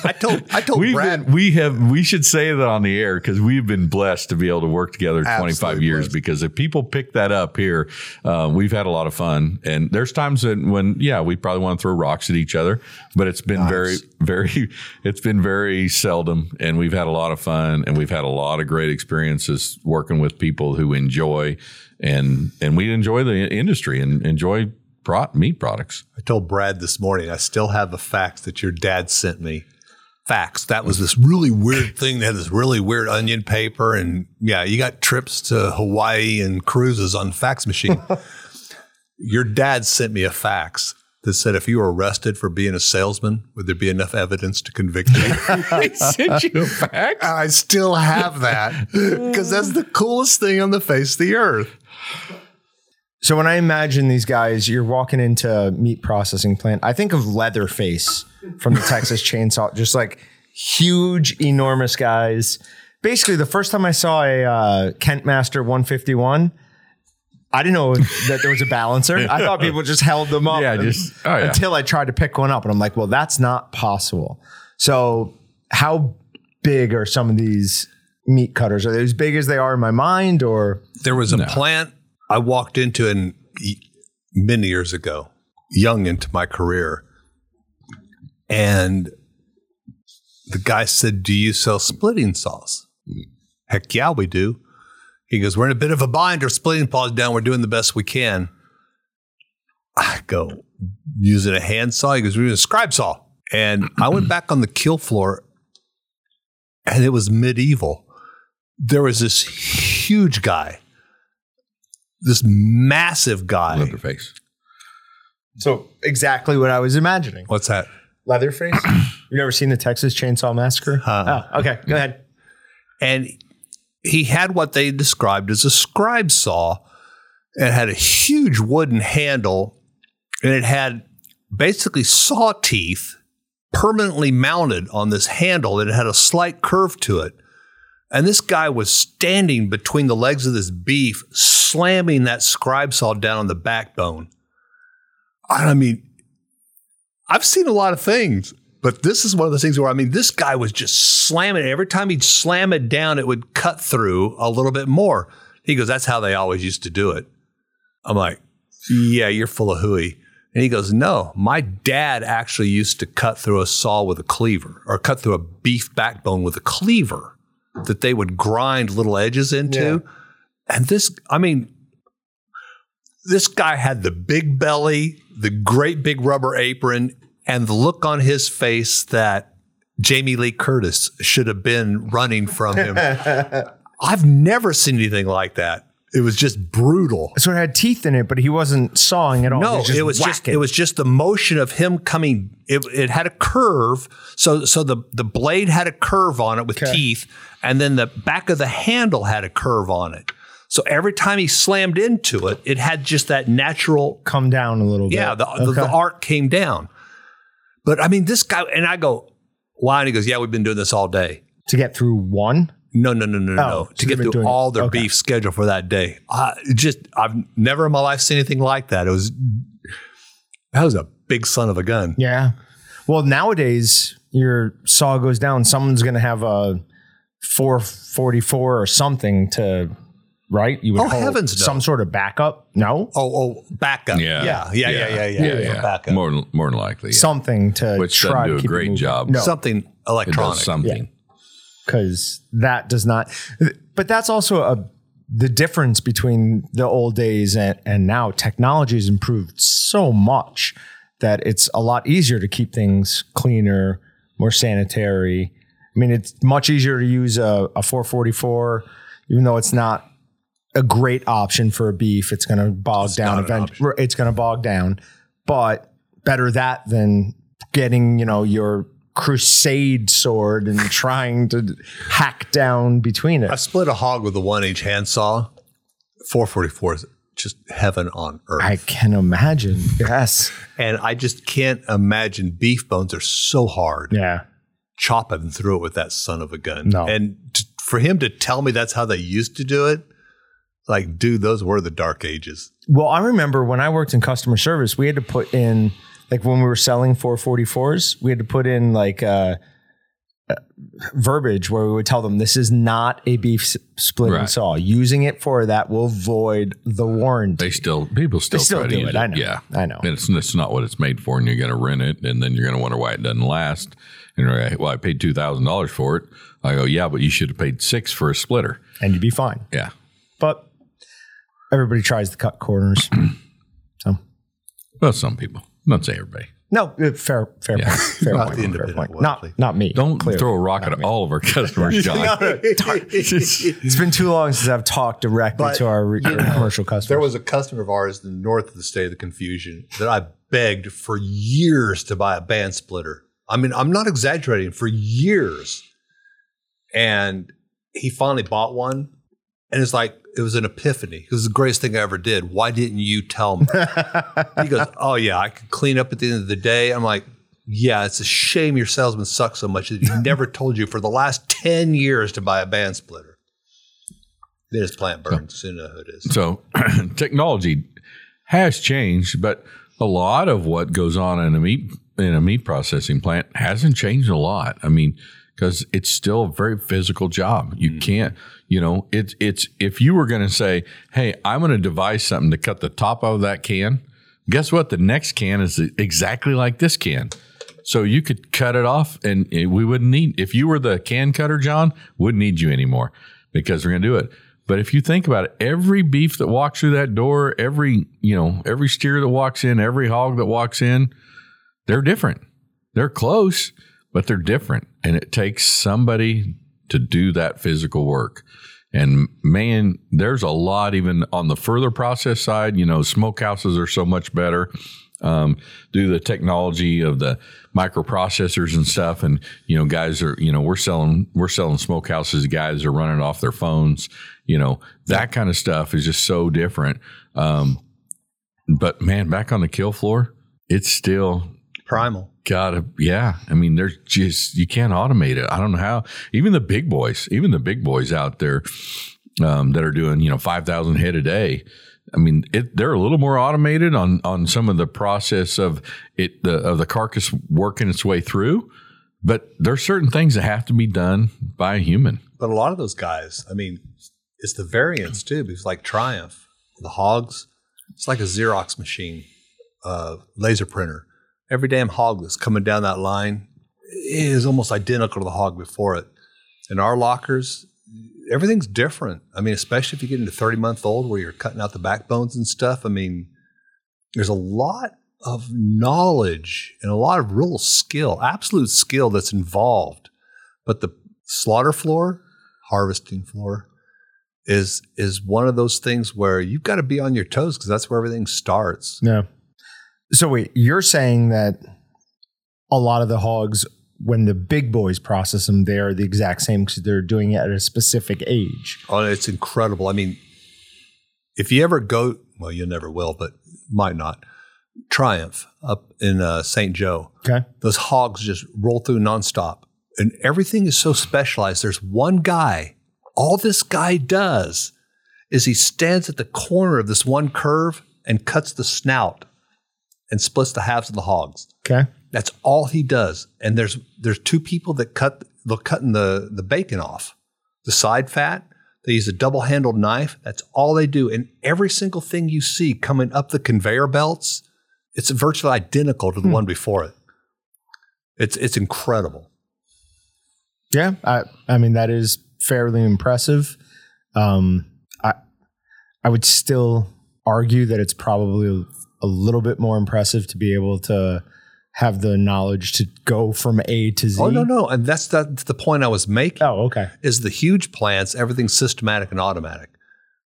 I told I told Brad been, we have we should say that on the air because we've been blessed to be able to work together 25 years blessed. because if people pick that up here uh, we've had a lot of fun and there's times that when yeah we probably want to throw rocks at each other but it's been very very it's been very seldom and we've had a lot of fun and we've had a lot of great experiences working with people who enjoy and and we enjoy the industry and enjoy pro- meat products I told Brad this morning, I still have a fax that your dad sent me. Fax. That was this really weird thing that had this really weird onion paper. And yeah, you got trips to Hawaii and cruises on fax machine. your dad sent me a fax that said if you were arrested for being a salesman, would there be enough evidence to convict you? I sent you a fax I still have that because that's the coolest thing on the face of the earth. So when I imagine these guys, you're walking into a meat processing plant. I think of Leatherface from the Texas Chainsaw, just like huge, enormous guys. Basically, the first time I saw a uh, Kentmaster 151, I didn't know that there was a balancer. I thought people just held them up. Yeah, and- just- oh, yeah. until I tried to pick one up, and I'm like, well, that's not possible. So how big are some of these meat cutters? Are they as big as they are in my mind, or There was a plant I walked into in many years ago, young into my career, and the guy said, "Do you sell splitting saws?" Heck yeah, we do. He goes, "We're in a bit of a bind. Our splitting saws down. We're doing the best we can." I go, using a hand saw. He goes, "We're using a scribe saw." And I went back on the kill floor, and it was medieval. There was this huge guy this massive guy. Leatherface. so exactly what I was imagining? What's that? Leatherface? you never seen the Texas Chainsaw Massacre? Uh, oh, okay. Go ahead. And he had what they described as a scribe saw. It had a huge wooden handle and it had basically saw teeth permanently mounted on this handle and it had a slight curve to it. And this guy was standing between the legs of this beef, slamming that scribe saw down on the backbone. I mean, I've seen a lot of things, but this is one of those things where I mean, this guy was just slamming it. Every time he'd slam it down, it would cut through a little bit more. He goes, That's how they always used to do it. I'm like, Yeah, you're full of hooey. And he goes, No, my dad actually used to cut through a saw with a cleaver or cut through a beef backbone with a cleaver that they would grind little edges into. And this, I mean, this guy had the big belly, the great big rubber apron, and the look on his face that Jamie Lee Curtis should have been running from him. I've never seen anything like that. It was just brutal. So it had teeth in it, but he wasn't sawing at all. No, He it was just it was just the motion of him coming. It, it had a curve, so so the the blade had a curve on it with Okay. teeth, and then the back of the handle had a curve on it. So every time he slammed into it, it had just that natural come down a little bit. yeah, the, the, the arc came down. But I mean, this guy, and I go, why? And he goes, yeah, we've been doing this all day. to get through one. No, no, no, no, no, Oh, no. so To get through all their okay. beef schedule for that day. I just, I've never in my life seen anything like that. It was, that was a big son of a gun. Yeah. Well, nowadays your saw goes down. Someone's going to have a 444 or something to right. You would Oh, hold heavens no. some sort of backup. No, Oh, oh, backup. Yeah. Yeah. Yeah. Yeah. Yeah. Yeah. yeah, yeah. Backup. More than more than likely, yeah. something to which try doesn't to do a keep it great job. No, Something It electronic. does something. because that does not. But that's also a the difference between the old days and, and now. Technology has improved so much that it's a lot easier to keep things cleaner, more sanitary. I mean, it's much easier to use a, a 444, even though it's not a great option for a beef. It's going to bog down not eventually. It's going to bog down, but better that than getting you know your crusade sword and trying to hack down between it. I split a hog with a one inch handsaw. 444 is just heaven on earth. I can imagine. Yes. and I just can't imagine beef bones are so hard. Yeah. chopping through it with that son of a gun. No. And t- for him to tell me that's how they used to do it, Like, dude, those were the dark ages. Well, I remember when I worked in customer service, we had to put in like when we were selling 444s, we had to put in like uh, uh, verbiage where we would tell them this is not a beef s- splitting Right. saw. Using it for that will void the warranty. They still people still, still try to do use it, I know. Yeah, I know. And it's it's not what it's made for, and you're going to rent it, and then you're going to wonder why it doesn't last. And you're like, well, I paid two thousand dollars for it. I go, yeah, but you should have paid six for a splitter. and you'd be fine. Yeah, But everybody tries to cut corners. so well, some people, not say everybody. no, uh, fair, fair point. Fair Not point. the fair point. one, Not, not me. Don't clearly. throw a rock at all of our customers, Jon. It's been too long since I've talked directly But, to our, re- you know, commercial customers. There was a customer of ours in the north of the state of the confusion that I begged for years to buy a band splitter. I mean, I'm not exaggerating, for years. And he finally bought one. And it's like, it was an epiphany. It was the greatest thing I ever did. Why didn't you tell me? he goes, Oh, yeah, I could clean up at the end of the day. I'm like, Yeah, it's a shame your salesman sucks so much that he never told you for the last 10 years to buy a band splitter. Then his plant burns. Soon know who it is. So technology has changed, but a lot of what goes on in a meat in a meat processing plant hasn't changed a lot. I mean, because it's still a very physical job. You mm. can't, you know, it's it's if you were going to say, "Hey, I'm going to devise something to cut the top of that can," guess what? The next can is exactly like this can. So you could cut it off, and eh, we wouldn't need. If you were the can cutter, Jon, wouldn't need you anymore because we're going to do it. But if you think about it, every beef that walks through that door, every you know, every steer that walks in, every hog that walks in, they're different. They're close, but they're different, and it takes somebody to do that physical work. And man, there's a lot even on the further process side. You know, smokehouses are so much better um, due to the technology of the microprocessors and stuff. And you know, guys are you know we're selling we're selling smokehouses. Guys are running off their phones. You know, that kind of stuff is just so different. Um, but man, back on the kill floor, it's still Primal. Gotta yeah i mean there's just you can't automate it i don't know how even the big boys even the big boys out there um, that are doing you know 5000 head a day i mean it, they're a little more automated on on some of the process of it the of the carcass working its way through but there's certain things that have to be done by a human But a lot of those guys, I mean, it's the variance too. Because like Triumph, the hogs, it's like a Xerox machine, uh, laser printer. Every damn hog that's coming down that line is almost identical to the hog before it. And our lockers, everything's different. I mean, especially if you get into 30 month old where you're cutting out the backbones and stuff. I mean, there's a lot of knowledge and a lot of real skill, absolute skill that's involved. But the slaughter floor, harvesting floor, is is one of those things where you've got to be on your toes because that's where everything starts. No. So wait, you're saying that a lot of the hogs, when the big boys process them, they are the exact same because they're doing it at a specific age. Oh, it's incredible. I mean, if you ever go, well, you never will, but might not. Triumph up in uh, St. Joe, Okay. those hogs just roll through nonstop, and everything is so specialized. There's one guy. All this guy does is he stands at the corner of this one curve and cuts the snout and splits the halves of the hogs. Okay. That's all he does. And there's there's two people that cut they're cutting the the bacon off, the side fat. They use a double handled knife. That's all they do. And every single thing you see coming up the conveyor belts, it's virtually identical to the one before it. It's it's incredible. Yeah. I, I mean, that is fairly impressive. Um, I, I would still argue that it's probably a little bit more impressive to be able to have the knowledge to go from A to Z. Oh no no, and that's that's the point I was making. Oh, okay. Is the huge plants everything's systematic and automatic,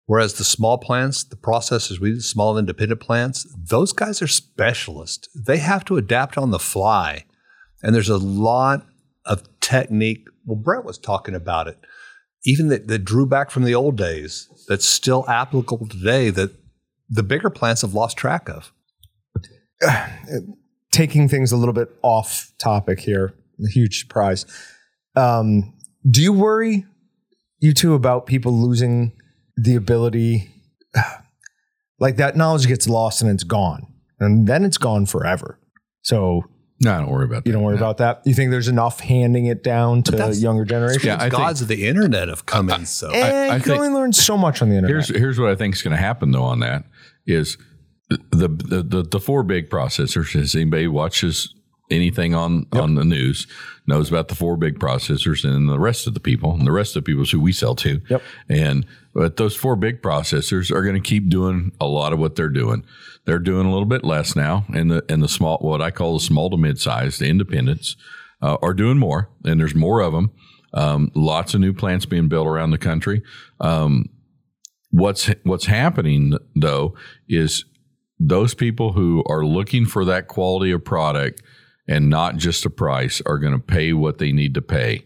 whereas the small plants, the processors we small independent plants, those guys are specialists. They have to adapt on the fly, and there's a lot of technique. Well, Brett was talking about it, even that, that drew back from the old days that's still applicable today. That the bigger plants have lost track of. taking things a little bit off topic here, a huge surprise. Um, do you worry, you two, about people losing the ability, like that knowledge gets lost and it's gone, and then it's gone forever. So No, I don't worry about that. you don't worry about that. You think there's enough handing it down to younger generations? Yeah, I think- gods of the internet have come in. So eh, and I you can think- only learn so much on the internet. Here's here's what I think is going to happen though on that is the the the, the four big processors. Has anybody watches anything on on the news knows about the four big processors and the rest of the people and the rest of the people who we sell to. Yep. And but those four big processors are going to keep doing a lot of what they're doing. They're doing a little bit less now, and the and the small what I call the small to mid sized the independents uh, are doing more, and there's more of them. Um, lots of new plants being built around the country. Um, what's what's happening though is those people who are looking for that quality of product and not just a price are going to pay what they need to pay.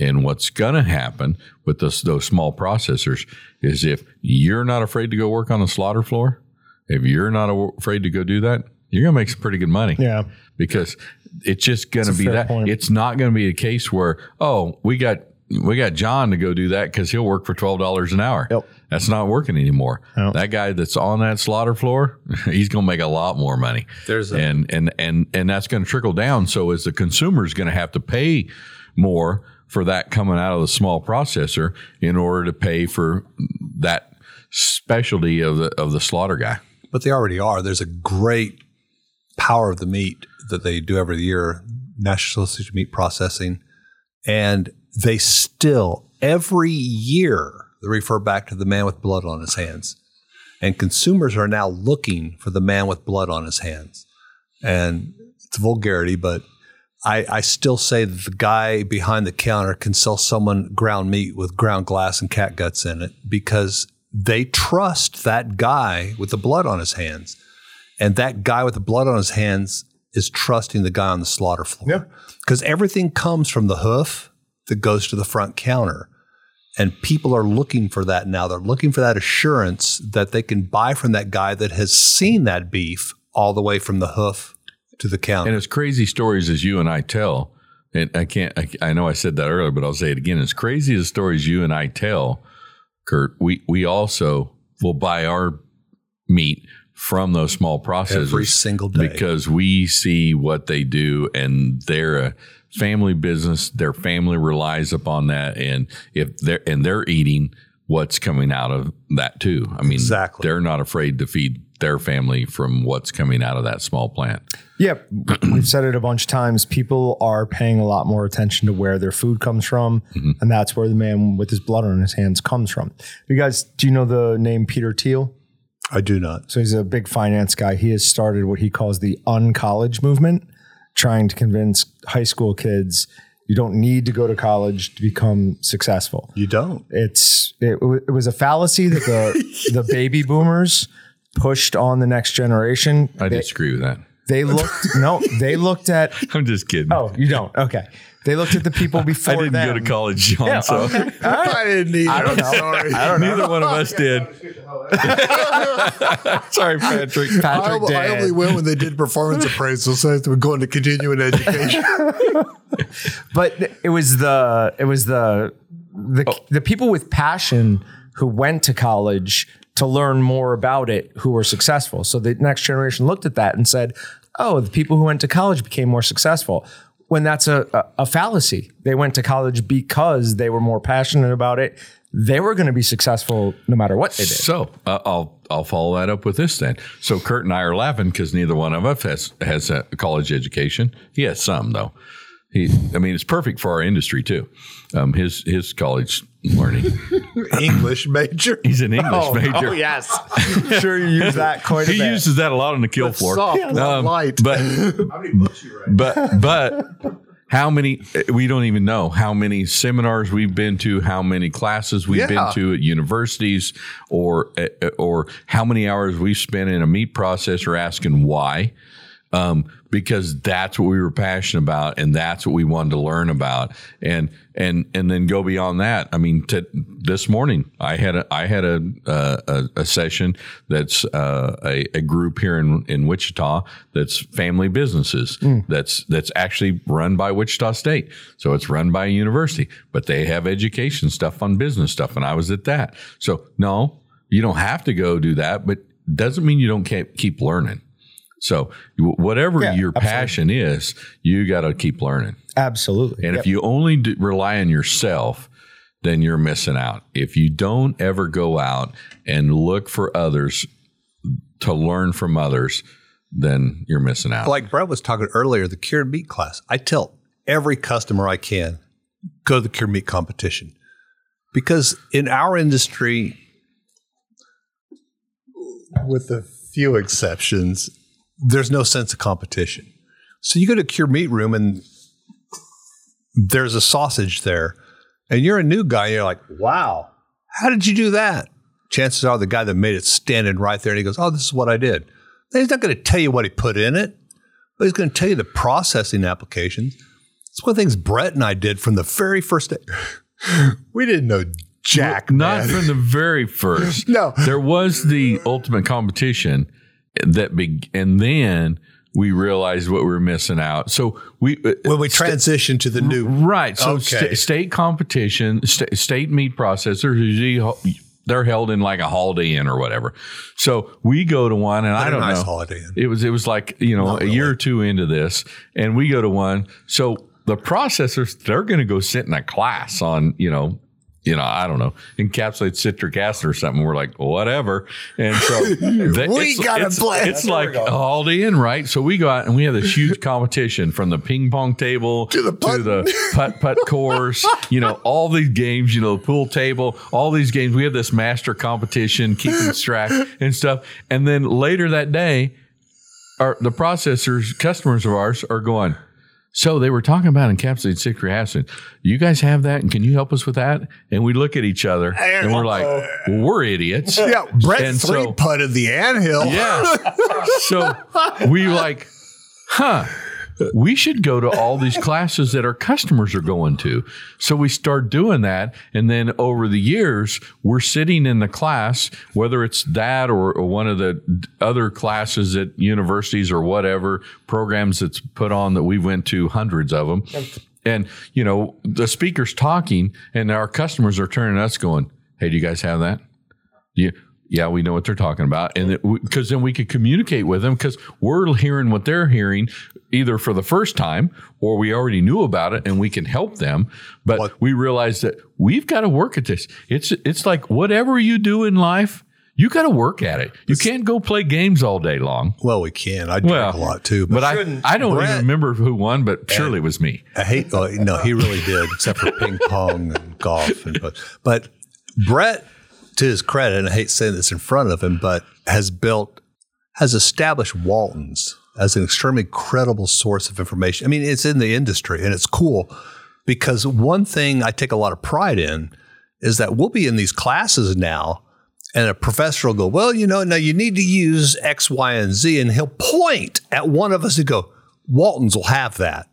And what's going to happen with those, those small processors is if you're not afraid to go work on the slaughter floor, if you're not afraid to go do that, you're going to make some pretty good money yeah. because it's just going to be that. point. It's not going to be a case where oh we got we got John to go do that because he'll work for twelve dollars an hour. Yep. That's not working anymore. Nope. That guy that's on that slaughter floor, he's going to make a lot more money. There's a- and and and and that's going to trickle down. So as the consumer is going to have to pay more for that coming out of the small processor in order to pay for that specialty of the of the slaughter guy. but they already are. There's a great power of the meat that they do every year, National Association of Meat Processing, and they still every year they refer back to the man with blood on his hands, and consumers are now looking for the man with blood on his hands, and it's vulgarity, but. I, I still say that the guy behind the counter can sell someone ground meat with ground glass and cat guts in it because they trust that guy with the blood on his hands. And that guy with the blood on his hands is trusting the guy on the slaughter floor. Yeah. Because everything comes from the hoof that goes to the front counter. And people are looking for that now. They're looking for that assurance that they can buy from that guy that has seen that beef all the way from the hoof to the counter. And as crazy stories as you and I tell, and I can't, I, I know I said that earlier, but I'll say it again. As crazy as stories you and I tell, Kurt, we, we also will buy our meat from those small processors Every single day. because we see what they do and they're a family business. Their family relies upon that. And if they're, and they're eating what's coming out of that too. I mean, Exactly. they're not afraid to feed their family from what's coming out of that small plant. Yep. we've said it a bunch of times. People are paying a lot more attention to where their food comes from, mm-hmm. and that's where the man with his blood on his hands comes from. You guys, do you know the name Peter Thiel? I do not. So he's a big finance guy. He has started what he calls the uncollege movement, trying to convince high school kids you don't need to go to college to become successful. You don't. It's it, it was a fallacy that the the baby boomers pushed on the next generation. I they, disagree with that. they looked no, they looked at I'm just kidding. Oh, you don't? Okay. They looked at the people before I didn't them. go to college, Jon. Yeah, so okay. All right. I didn't need I don't know. Sorry. I don't know. neither one of us did. Sorry, Patrick. I, Patrick I did. only went when they did performance appraisal, so I was going to continuing education. but it was the it was the the Oh. the people with passion who went to college to learn more about it who were successful. So the next generation looked at that and said, "Oh, the people who went to college became more successful." When that's a, a, a fallacy. They went to college because they were more passionate about it. They were going to be successful no matter what they did. So uh, I'll I'll follow that up with this then. So Kurt and I are laughing because neither one of us has has a college education. He has some though. He, I mean, it's perfect for our industry too. Um, his his college learning. English major. He's an English Oh, major. oh, yes. I'm sure you use that quite a He bit. uses that a lot on the kill floor. soft, not light. But How many books you read? but but how many we don't even know how many seminars we've been to how many classes we've Yeah. been to at universities or or how many hours we've spent in a meat processor asking why um, because that's what we were passionate about and that's what we wanted to learn about and and and then go beyond that. I mean, to, this morning I had a I had a a, a session that's uh, a, a, group here in in Wichita that's family businesses mm. that's that's actually run by Wichita State. So it's run by a university, but they have education stuff on business stuff, and I was at that. So no, you don't have to go do that, but doesn't mean you don't keep learning. So whatever yeah, your absolutely. passion is, you got to keep learning. Absolutely. And yep. if you only rely on yourself, then you're missing out. If you don't ever go out and look for others to learn from others, then you're missing out. Like Brett was talking earlier, the cured meat class. I tell every customer I can, go to the cured meat competition. Because in our industry, with a few exceptions, there's no sense of competition. So you go to Cure Meat Room and there's a sausage there, and you're a new guy. And you're like, wow, how did you do that? Chances are the guy that made it standing right there, and he goes, oh, this is what I did. And he's not going to tell you what he put in it, but he's going to tell you the processing applications. It's one of the things Brett and I did from the very first day. we didn't know Jack. Not man. from the very first. no. There was the ultimate competition that big, and then we realized what we were missing out. So we uh, when we transition to the new right. So okay. st- state competition, st- state meat processors usually they're held in like a Holiday Inn or whatever. So we go to one, and I don't nice know. Holiday Inn. It was it was like you know Not a really. year or two into this, and we go to one. So the processors they're going to go sit in a class on you know you know, I don't know, encapsulate citric acid or something. We're like, whatever. And so they, we got to play. It's like all day in, right? So we go out and we have this huge competition from the ping pong table to the putt, to the putt putt course. You know, all these games. You know, the pool table, all these games. We have this master competition, keeping track and stuff. And then later that day, our the processors, customers of ours, are going so they were talking about encapsulated citric acid. You guys have that, and can you help us with that? And we look at each other, and we're like, well, "We're idiots." Yeah, Brett and three so, putted the anthill. Yeah. so we like, huh? We should go to all these classes that our customers are going to. So we start doing that. And then over the years, we're sitting in the class, whether it's that or, or one of the other classes at universities or whatever programs that's put on that we went to hundreds of them. And, you know, the speaker's talking and our customers are turning us going, Hey, do you guys have that? Yeah yeah, we know what they're talking about, and because then we could communicate with them because we're hearing what they're hearing either for the first time or we already knew about it and we can help them. But what? we realize that we've got to work at this. It's it's like whatever you do in life, you got to work at it. You can't go play games all day long. Well, we can. I drink well, a lot too, but, but I, I don't Brett, even remember who won, but surely it was me. I hate. Oh, no, he really did, except for ping pong and golf. And but, but Brett to his credit, and I hate saying this in front of him, but has built, has established Walton's as an extremely credible source of information. I mean, it's in the industry and it's cool because one thing I take a lot of pride in is that we'll be in these classes now and a professor will go, Well, you know, now you need to use X, Y, and Z. And he'll point at one of us and go, Walton's will have that.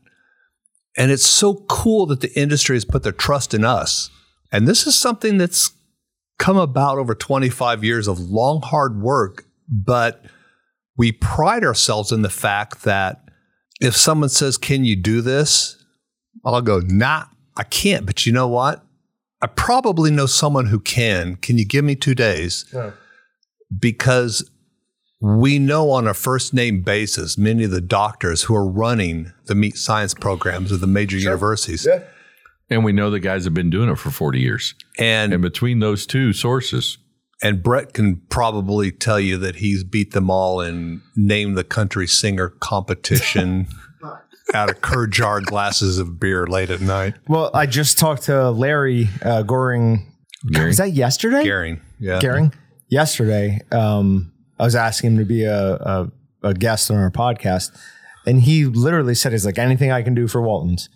And it's so cool that the industry has put their trust in us. And this is something that's come about over 25 years of long, hard work, but we pride ourselves in the fact that if someone says, Can you do this? I'll go, Nah, I can't. But you know what? I probably know someone who can. Can you give me two days? Yeah. Because we know on a first name basis many of the doctors who are running the meat science programs of the major sure. universities. Yeah. And we know the guys have been doing it for 40 years. And, and between those two sources, and Brett can probably tell you that he's beat them all in name the country singer competition out of curd jar glasses of beer late at night. Well, I just talked to Larry uh, Goring. Gehring? Was that yesterday? Gehring, yeah. Gehring. Yesterday, um, I was asking him to be a, a, a guest on our podcast, and he literally said, "He's like anything I can do for Waltons."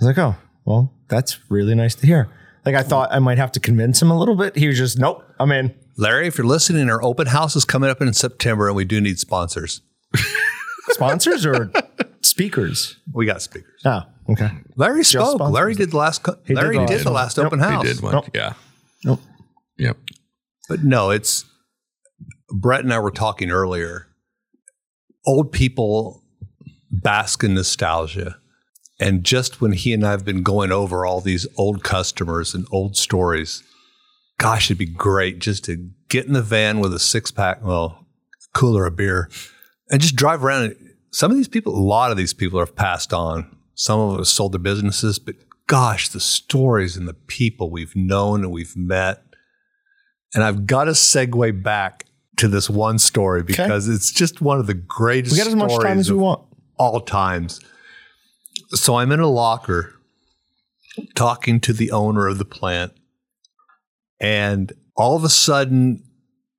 I was like, "Oh, well, that's really nice to hear." Like I thought I might have to convince him a little bit. He was just, "Nope, I'm in." Larry, if you're listening, our open house is coming up in September, and we do need sponsors. Sponsors or speakers? We got speakers. Oh, okay. Larry spoke. sponsors. Larry did the last. co- did Larry the did last the one. last Yep. open He did one. Nope. Yeah. Nope. Yep. But no, it's Brett and I were talking earlier. Old people bask in nostalgia. And just when he and I have been going over all these old customers and old stories, gosh, it'd be great just to get in the van with a six pack, well, cooler of beer, and just drive around. Some of these people, a lot of these people have passed on. Some of them have sold their businesses, but gosh, the stories and the people we've known and we've met. And I've got to segue back to this one story because it's just one of the greatest stories We got as much time as we want. all times. So I'm in a locker talking to the owner of the plant, and all of a sudden,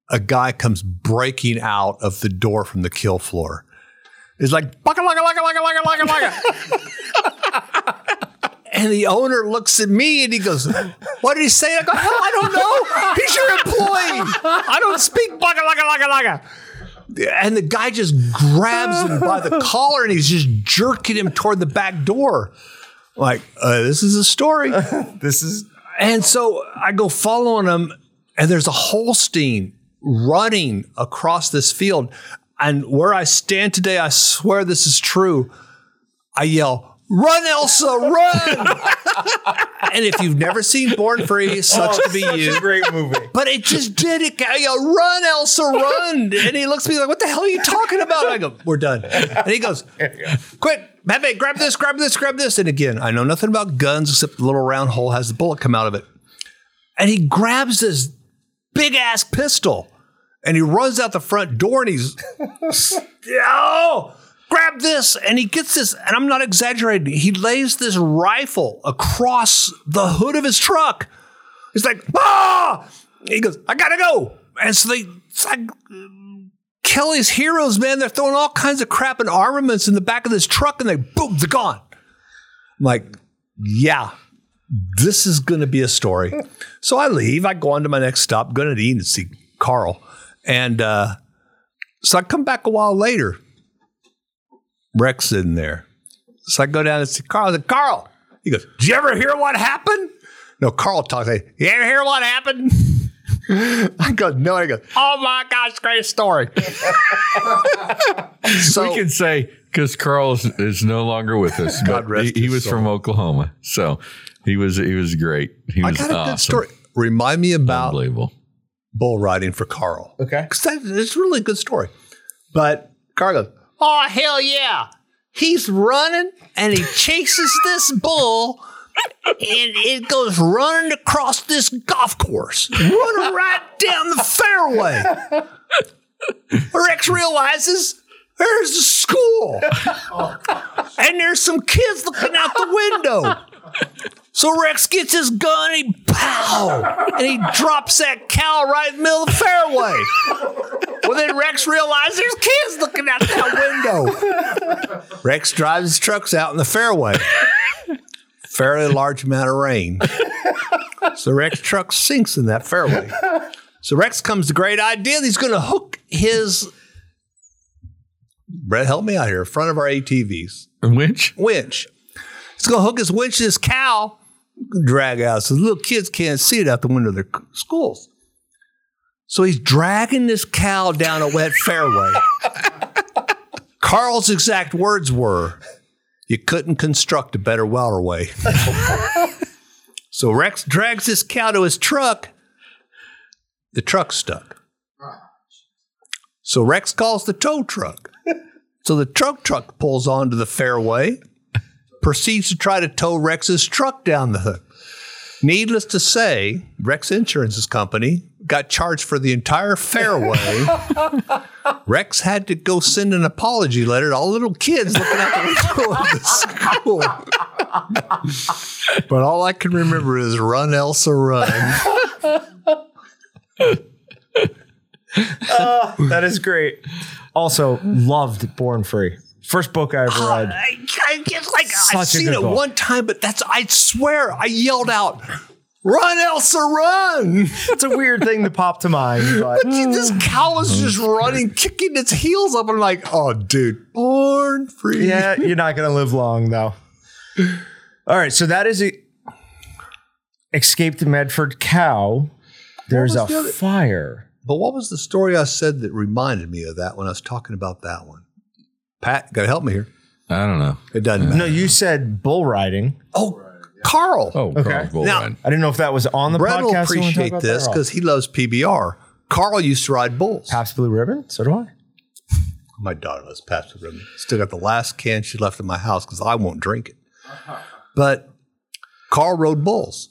a guy comes breaking out of the door from the kill floor. He's like, "Baka, laka, laka, laka, laka, laka, laka." And the owner looks at me and he goes, What did he say? I go, Hell, I don't know. He's your employee. I don't speak baka, laka, laka, laka. And the guy just grabs him by the collar and he's just jerking him toward the back door. Like, uh, this is a story. This is And so I go following him, and there's a Holstein running across this field. And where I stand today, I swear this is true. I yell, Run, Elsa, run! and if you've never seen Born Free, sucks to be you. It's a great movie. But it just did it. I go, run, Elsa, run. And he looks at me like, what the hell are you talking about? I go, we're done. And he goes, quick, Pepe, grab this, grab this, grab this. And again, I know nothing about guns except the little round hole has the bullet come out of it. And he grabs this big ass pistol and he runs out the front door and he's, oh, grab this. And he gets this, and I'm not exaggerating. He lays this rifle across the hood of his truck. He's like, ah! He goes, I gotta go. And so they, like Kelly's heroes, man. They're throwing all kinds of crap and armaments in the back of this truck, and they boom, they're gone. I'm like, yeah, this is gonna be a story. so I leave. I go on to my next stop, Grenadine, to see Carl, and uh, so I come back a while later. Rex sitting there. So I go down and see Carl. I said, Carl. He goes, Did you ever hear what happened? No, Carl talks. I, you ever hear what happened? I go, no. I go, oh my gosh, great story. so we can say because Carl is, is no longer with us. God but rest he, he was soul. from Oklahoma, so he was he was great. He I was got a awesome. good story. Remind me about Unbelievable. bull riding for Carl. Okay. Because that is really a good story. But Carl goes, oh, hell yeah. He's running and he chases this bull and it goes running across this golf course, running right down the fairway. Rex realizes there's a school and there's some kids looking out the window. So Rex gets his gun, and he pow, and he drops that cow right in the middle of the fairway. Well, then Rex realizes there's kids looking out that window. Rex drives his trucks out in the fairway. Fairly large amount of rain. So Rex truck sinks in that fairway. So Rex comes the great idea that he's going to hook his. Brett, help me out here. In front of our ATVs Winch? winch. He's gonna hook his winch to this cow, drag out so little kids can't see it out the window of their schools. So he's dragging this cow down a wet fairway. Carl's exact words were, "You couldn't construct a better waterway." so Rex drags this cow to his truck. The truck's stuck. So Rex calls the tow truck. So the truck truck pulls onto the fairway, proceeds to try to tow Rex's truck down the hook. Needless to say, Rex Insurance's company got charged for the entire fairway. Rex had to go send an apology letter to all the little kids looking out the window of the school. but all I can remember is run, Elsa, run. Ah, that is great. Also, loved Born Free. First book I ever oh, read. I, I just like Such I've seen it book. one time, but that's I swear I yelled out, Run, Elsa, run! It's a weird thing to pop to mind, but this cow is just mm. running, kicking its heels up. I'm like, oh, dude, born free. yeah, you're not going to live long though. All right, so that is a escaped the Medford cow. There's a the fire. But what was the story I said that reminded me of that when I was talking about that one? Pat, got to help me here. I don't know. It doesn't matter. No, you said bull riding. Oh, Carl. Oh, Okay. Carl's bull Now- ride. I didn't know if that was on the Brett podcast. will you wanna talk appreciate about this or off? because he loves PBR. Carl used to ride bulls. Pabst Blue Ribbon. So do I. My daughter loves Pabst Blue Ribbon. Still got the last can she left in my house because I won't drink it. But Carl rode bulls,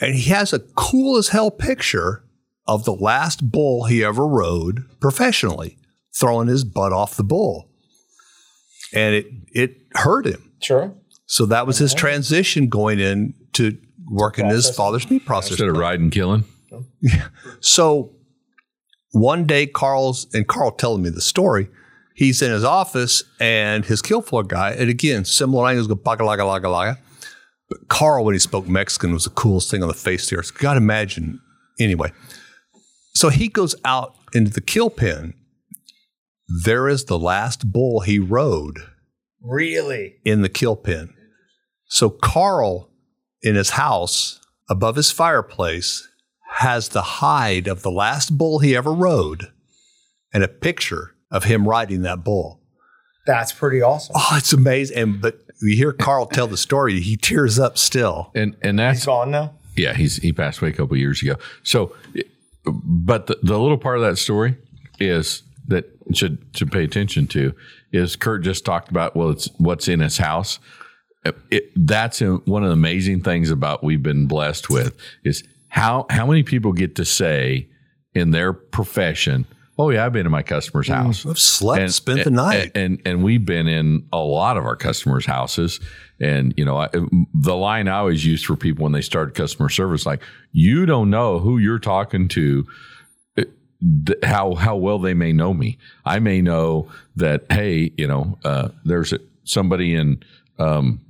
and he has a cool as hell picture of the last bull he ever rode professionally, throwing his butt off the bull, and it it hurt him. Sure. So that was his transition going in to working his father's meat processor. Instead of riding, killing. So one day, Carl's and Carl telling me the story. He's in his office and his kill floor guy, and again, similar language, go baka laga laga laga. But Carl, when he spoke Mexican, was the coolest thing on the face there. So you got to imagine. Anyway, so he goes out into the kill pen. There is the last bull he rode Really? in the kill pen. So Carl, in his house above his fireplace, has the hide of the last bull he ever rode and a picture of him riding that bull. That's pretty awesome. Oh, it's amazing. And but you hear Carl tell the story, he tears up still. And and that's He's gone now. Yeah, he's he passed away a couple years ago. So, but the, the little part of that story is that should should pay attention to is Kurt just talked about. Well, it's what's in his house. It, that's one of the amazing things about we've been blessed with is how how many people get to say in their profession, "Oh yeah, I've been in my customer's mm, house." I've slept, and, spent the night. And, and and we've been in a lot of our customers' houses. And you know, I, the line I always use for people when they start customer service, like you don't know who you're talking to, th- how how well they may know me. I may know that hey, you know, uh, there's a, somebody in um,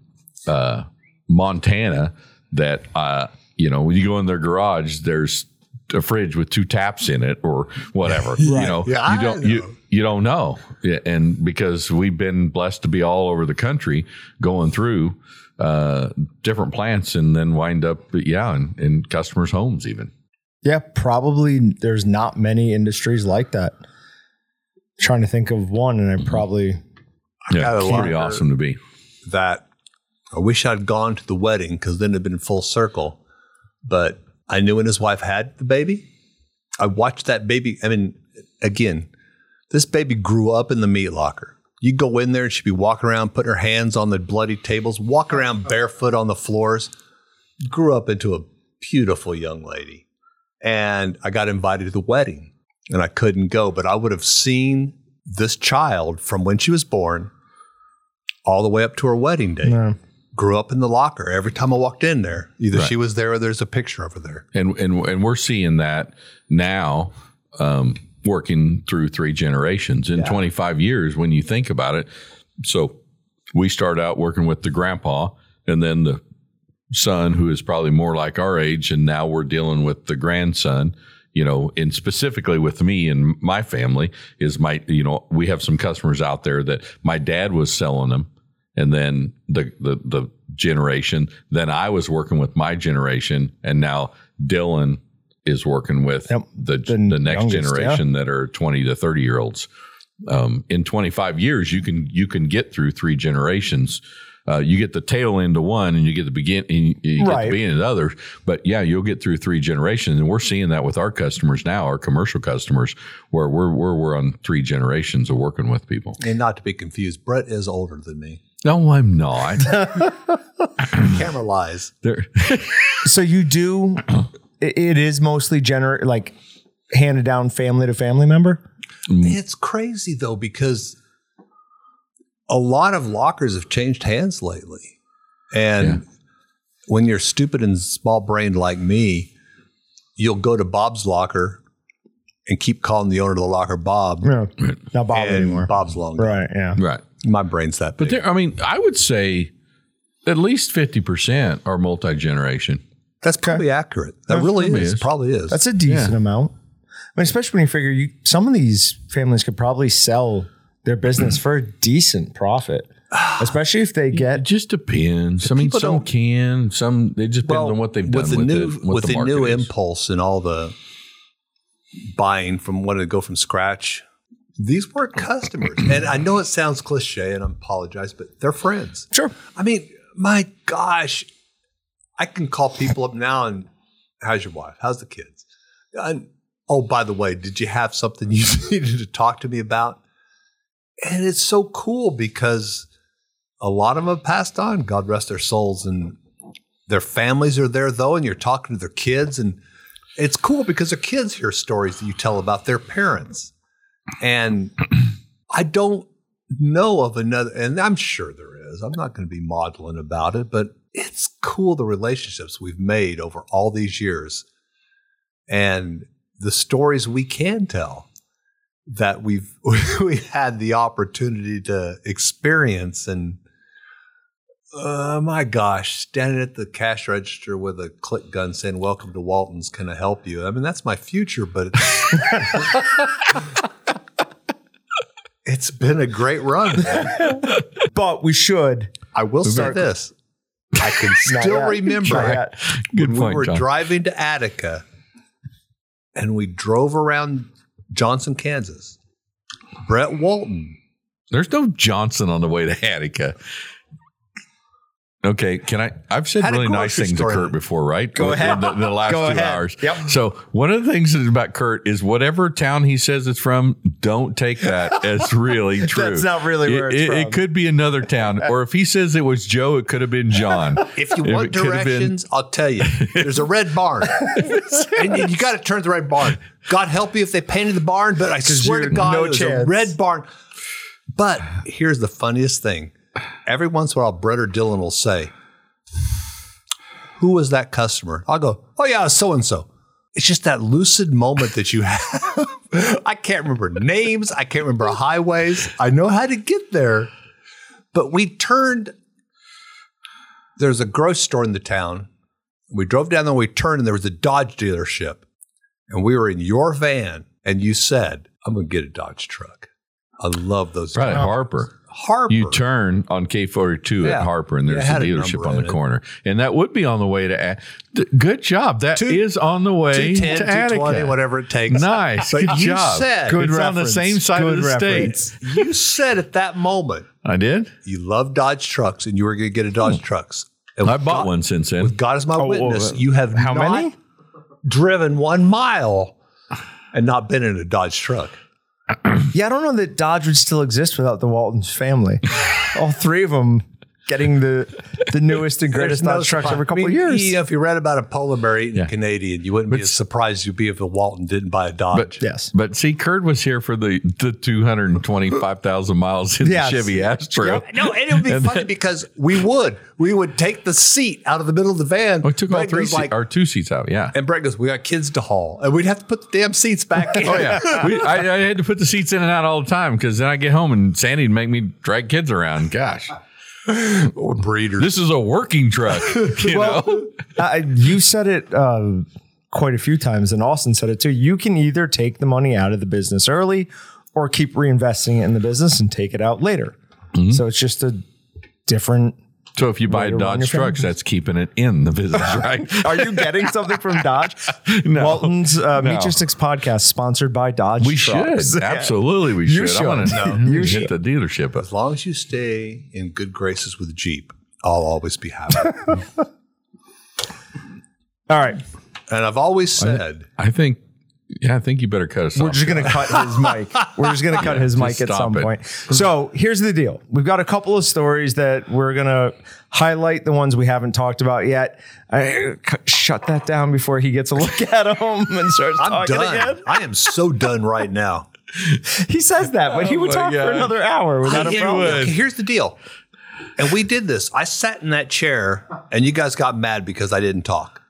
uh, Montana that uh, you know when you go in their garage, there's a fridge with two taps in it or whatever. You know, Yeah, you don't know. you you don't know, and because we've been blessed to be all over the country going through uh, different plants and then wind up, yeah, in, in customers' homes even. Yeah, probably there's not many industries like that. Trying to think of one, and I mm-hmm. probably Yeah, got a it's pretty awesome to be. that I wish I'd gone to the wedding because then it'd been full circle. But I knew when his wife had the baby. I watched that baby. I mean, again, this baby grew up in the meat locker. You go in there and she'd be walking around, putting her hands on the bloody tables, walk around barefoot on the floors. Grew up into a beautiful young lady. And I got invited to the wedding and I couldn't go, but I would have seen this child from when she was born all the way up to her wedding day. no. Grew up in the locker. Every time I walked in there, either Right. she was there or there's a picture of her there. and and and we're seeing that now um, working through three generations in 25 years when you think about it so we start out working with the grandpa and then the son who is probably more like our age and now we're dealing with the grandson you know and specifically with me and my family is my you know we have some customers out there that my dad was selling them and then the the the generation. Then I was working with my generation, and now Dylan is working with Yep. the The the next youngest, generation that are twenty to thirty year olds. Um, in twenty five years, you can you can get through three generations. Uh, you get the tail end of one, and you get the begin, and you get Right. the beginning of the other. But yeah, you'll get through three generations, and we're seeing that with our customers now, our commercial customers, where we're we're, we're on three generations of working with people. And not to be confused, Brett is older than me. No, I'm not. Camera lies. there, So you do. it, it is mostly gener like handed down family to family member. It's crazy though because a lot of lockers have changed hands lately, and when you're stupid and small brained like me, you'll go to Bob's locker and keep calling the owner of the locker Bob, Yeah, not Bob and anymore. Bob's long. gone. Right. Yeah. right. My brain's that But there, I mean, I would say at least fifty percent are multi generation. That's probably accurate. That really probably is. is. Probably is. That's a decent amount. I mean, especially when you figure you some of these families could probably sell their business for a decent profit, especially if they It get. just depends. I mean, some don't- can, some it just depends on what they've done with the with, new it, what with the, market new is. impulse and all the buying from wanting to go from scratch. These weren't oh. customers, and I know it sounds cliche, and I apologize, but they're friends. Sure. I mean, my gosh, I can call people up now and how's your wife? How's the kids? And, oh, by the way, did you have something you needed to talk to me about? And it's so cool because a lot of them have passed on, God rest their souls, and their families are there though, and you're talking to their kids, and it's cool because their kids hear stories that you tell about their parents. And I don't know of another, and I'm sure there is. I'm not going to be maudlin about it, but it's cool the relationships we've made over all these years. And the stories we can tell that we've we had the opportunity to experience and uh, my gosh, standing at the cash register with a click gun saying "Welcome to Walton's, can I help you?" I mean, that's my future, but it's, it's been a great run. But we should. I will say this: I can still yet. Remember. Good when point, we were John. driving to Attica, and we drove around Johnson, Kansas. Brett Walton There's no Johnson on the way to Attica. Okay, can I? I've said Had really nice things to Kurt before, right? Go In ahead. The, the last Go two ahead. hours. Yep. So one of the things about Kurt is whatever town he says it's from, don't take that as really true. That's not really where it, it's it, from. it could be another town, or if he says it was Joe, it could have been John. If you If want have been- directions, I'll tell you. There's a red barn, and you- you got to turn the red barn. God help you if they painted the barn, but I swear to God, no it was a red barn. But here's the funniest thing: every once in a while, Brett or Dylan will say, "Who was that customer?" I'll go, "Oh yeah, so and so." It's just that lucid moment that you have. I can't remember names. I can't remember highways. I know how to get there, but we turned there's a grocery store in the town. We drove down there, we turned, and there was a Dodge dealership. And we were in your van, and you said, I'm going to get a Dodge truck. I love those. Right, Harper. Harper. You turn on K forty two Yeah. at Harper, and there's it a a dealership on in the it. corner, and that would be on the way to. A- D- Good job. That is Two- on the way 210, to 220, Attica. whatever it takes. Nice. But Good you job. said- Good it's on the reference. same side Good of the reference. state. You said at that moment I did. you love Dodge trucks and you were going to get a Dodge hmm. trucks. And I bought God- one since then. With God as my Oh, witness, oh, you have how not many? driven one mile and not been in a Dodge truck. Yeah, I don't know that Dodge would still exist without the Waltons family. All three of them getting the the newest and greatest There's no Dodge trucks every couple I mean, of years. You know, if you read about a polar bear eating Yeah. a Canadian, you wouldn't be as surprised as you'd be if the Walton didn't buy a Dodge. But Yes. but see, Kurt was here for the the two hundred and twenty five thousand miles in Yes. the Chevy Astro. no, and it would be And funny then- because we would. We would take the seat out of the middle of the van. Oh, we took all three goes seats, like, or two seats out. Yeah. and Brett goes, "We got kids to haul, and we'd have to put the damn seats back in." Oh yeah, we, I, I had to put the seats in and out all the time because then I get home and Sandy'd make me drag kids around. Gosh, or breeders. this is a working truck. You know, Uh, you said it uh, quite a few times, and Austin said it too. You can either take the money out of the business early or keep reinvesting it in the business and take it out later. Mm-hmm. So it's just a different. So if you buy Way Dodge trucks, that's keeping it in the business, right? Are you getting something from Dodge? No. Walton's uh, No. Meatgistics podcast sponsored by Dodge. We Trucks. should absolutely. We You should. I want to know. you hit should. the dealership. as long as you stay in good graces with Jeep, I'll always be happy. All right, and I've always said, I think. Yeah, I think you better cut us we're off. just gonna cut his mic. We're just gonna cut his just mic at some it. point. So here's the deal: we've got a couple of stories that we're gonna highlight. The ones we haven't talked about yet. I, c- shut that down before he gets a look at them and starts "I'm talking done. again. I am so done right now." He says that, but he Oh would my talk for another hour without a He problem. Okay, here's the deal. And we did this. I sat in that chair, and you guys got mad because I didn't talk.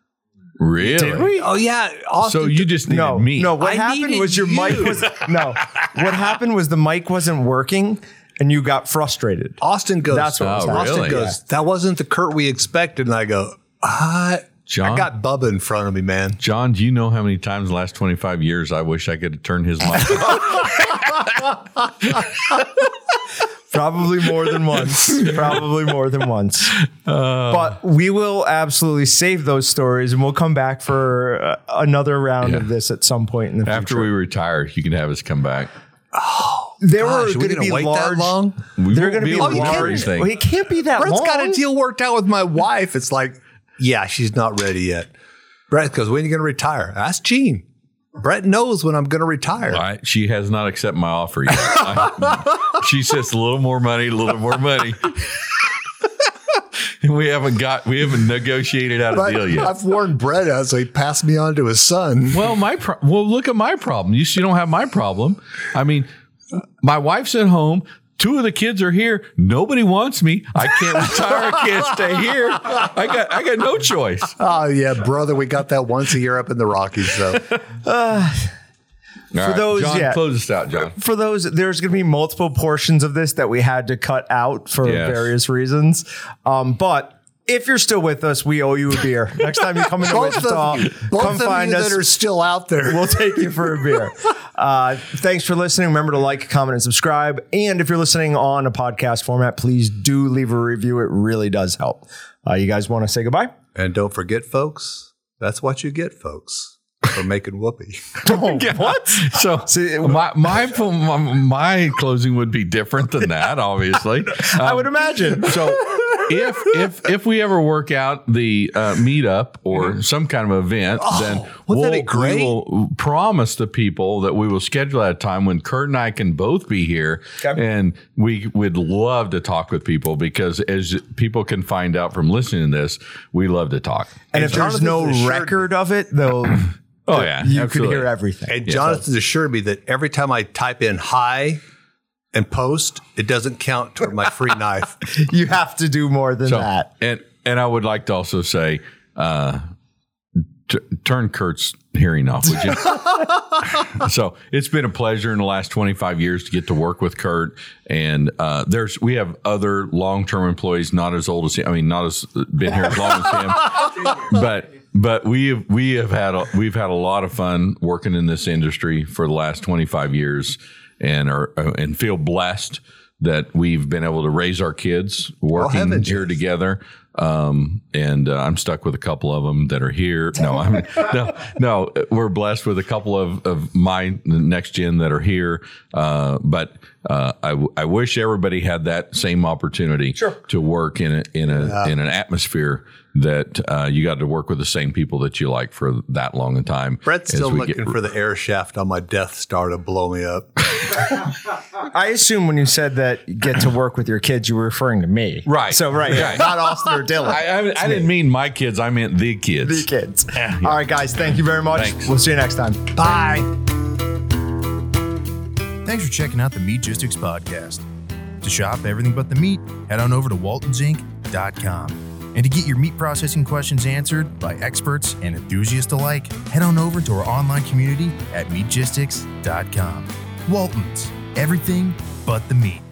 Really? Did we? Oh yeah, Austin So you just needed No, me. no. What I happened was your mic was no. What happened was the mic wasn't working, and you got frustrated. Austin goes. That's what was Oh, Austin really? goes. That wasn't the Kurt we expected, and I go. I John, I got Bubba in front of me, man. John, do you know how many times in the last 25 years I wish I could have turned his mic off? Probably more than once. Probably more than once. but we will absolutely save those stories and we'll come back for uh, another round Yeah. of this at some point in the After future. After we retire, you can have us come back. Oh, there Gosh, were going to be wait that large. long? We They're going to be be able to large. do everything. Well, it can't be that Brett's long. got a deal worked out with my wife. It's like, yeah, she's not ready yet. Brett goes, when are you going to retire? Ask Gene. Brett knows when I'm going to retire. I, she has not accepted my offer yet. I- she says a little more money, a little more money. We haven't got, we haven't negotiated out a deal yet. I've warned Brett out, so he passed me on to his son. Well, my pro- well, look at my problem. You, you don't have my problem. I mean, my wife's at home. Two of the kids are here. Nobody wants me. I can't retire. I can't stay here. I got I got no choice. Oh yeah, brother, we got that once a year up in the For Rockies. So For those, John, yeah. close us out, John. for those, there's going to be multiple portions of this that we had to cut out for Yes. various reasons. Um, but if you're still with us, we owe you a beer. Next time you come into both Wichita, of you, both come of find you us. that are still out there. we'll take you for a beer. Uh, thanks for listening. Remember to like, comment, and subscribe. And if you're listening on a podcast format, please do leave a review. It really does help. Uh, you guys want to say goodbye? and don't forget, folks, that's what you get, folks, for making whoopee. Oh, what? So See, my, my my my closing would be different than that, obviously. I Um, would imagine. So if if if we ever work out the uh, meetup or some kind of event, then Mm-hmm. Oh, wouldn't that we will promise the people that we will schedule at a time when Kurt and I can both be here, Okay. and we would love to talk with people because as people can find out from listening to this, we love to talk. And if there's Jonathan's no assured record of it, they'll Oh yeah, you absolutely. could hear everything. And Jonathan's assured me that every time I type in hi and post, it doesn't count toward my free knife. you have to do more than So, that. and and I would like to also say, uh, t- turn Kurt's hearing off, would you? so it's been a pleasure in the last 25 years to get to work with Kurt, and uh, there's we have other long term employees, not as old as him. I mean, not as been here as long as him, but. But we have we have had a, we've had a lot of fun working in this industry for the last 25 years, and are and feel blessed that we've been able to raise our kids working heavens, here together. Um, and uh, I'm stuck with a couple of them that are here. No, I'm no, no. We're blessed with a couple of, of my next gen that are here. Uh, but uh, I, w- I wish everybody had that same opportunity to work in a, in a in an atmosphere that uh, you got to work with the same people that you like for that long a time. Brett's still looking get- for the air shaft on my Death Star to blow me up. I assume when you said that you get to work with your kids, you were referring to me. Right. So, right. Right. Not Austin or Dylan. I, I, I didn't mean my kids. I meant the kids. the kids. All right, guys. Thank you very much. Thanks. We'll see you next time. Bye. Thanks for checking out the Meatgistics podcast. To shop everything but the meat, head on over to waltonsinc.com. And to get your meat processing questions answered by experts and enthusiasts alike, head on over to our online community at meatgistics.com. Waltons, everything but the meat.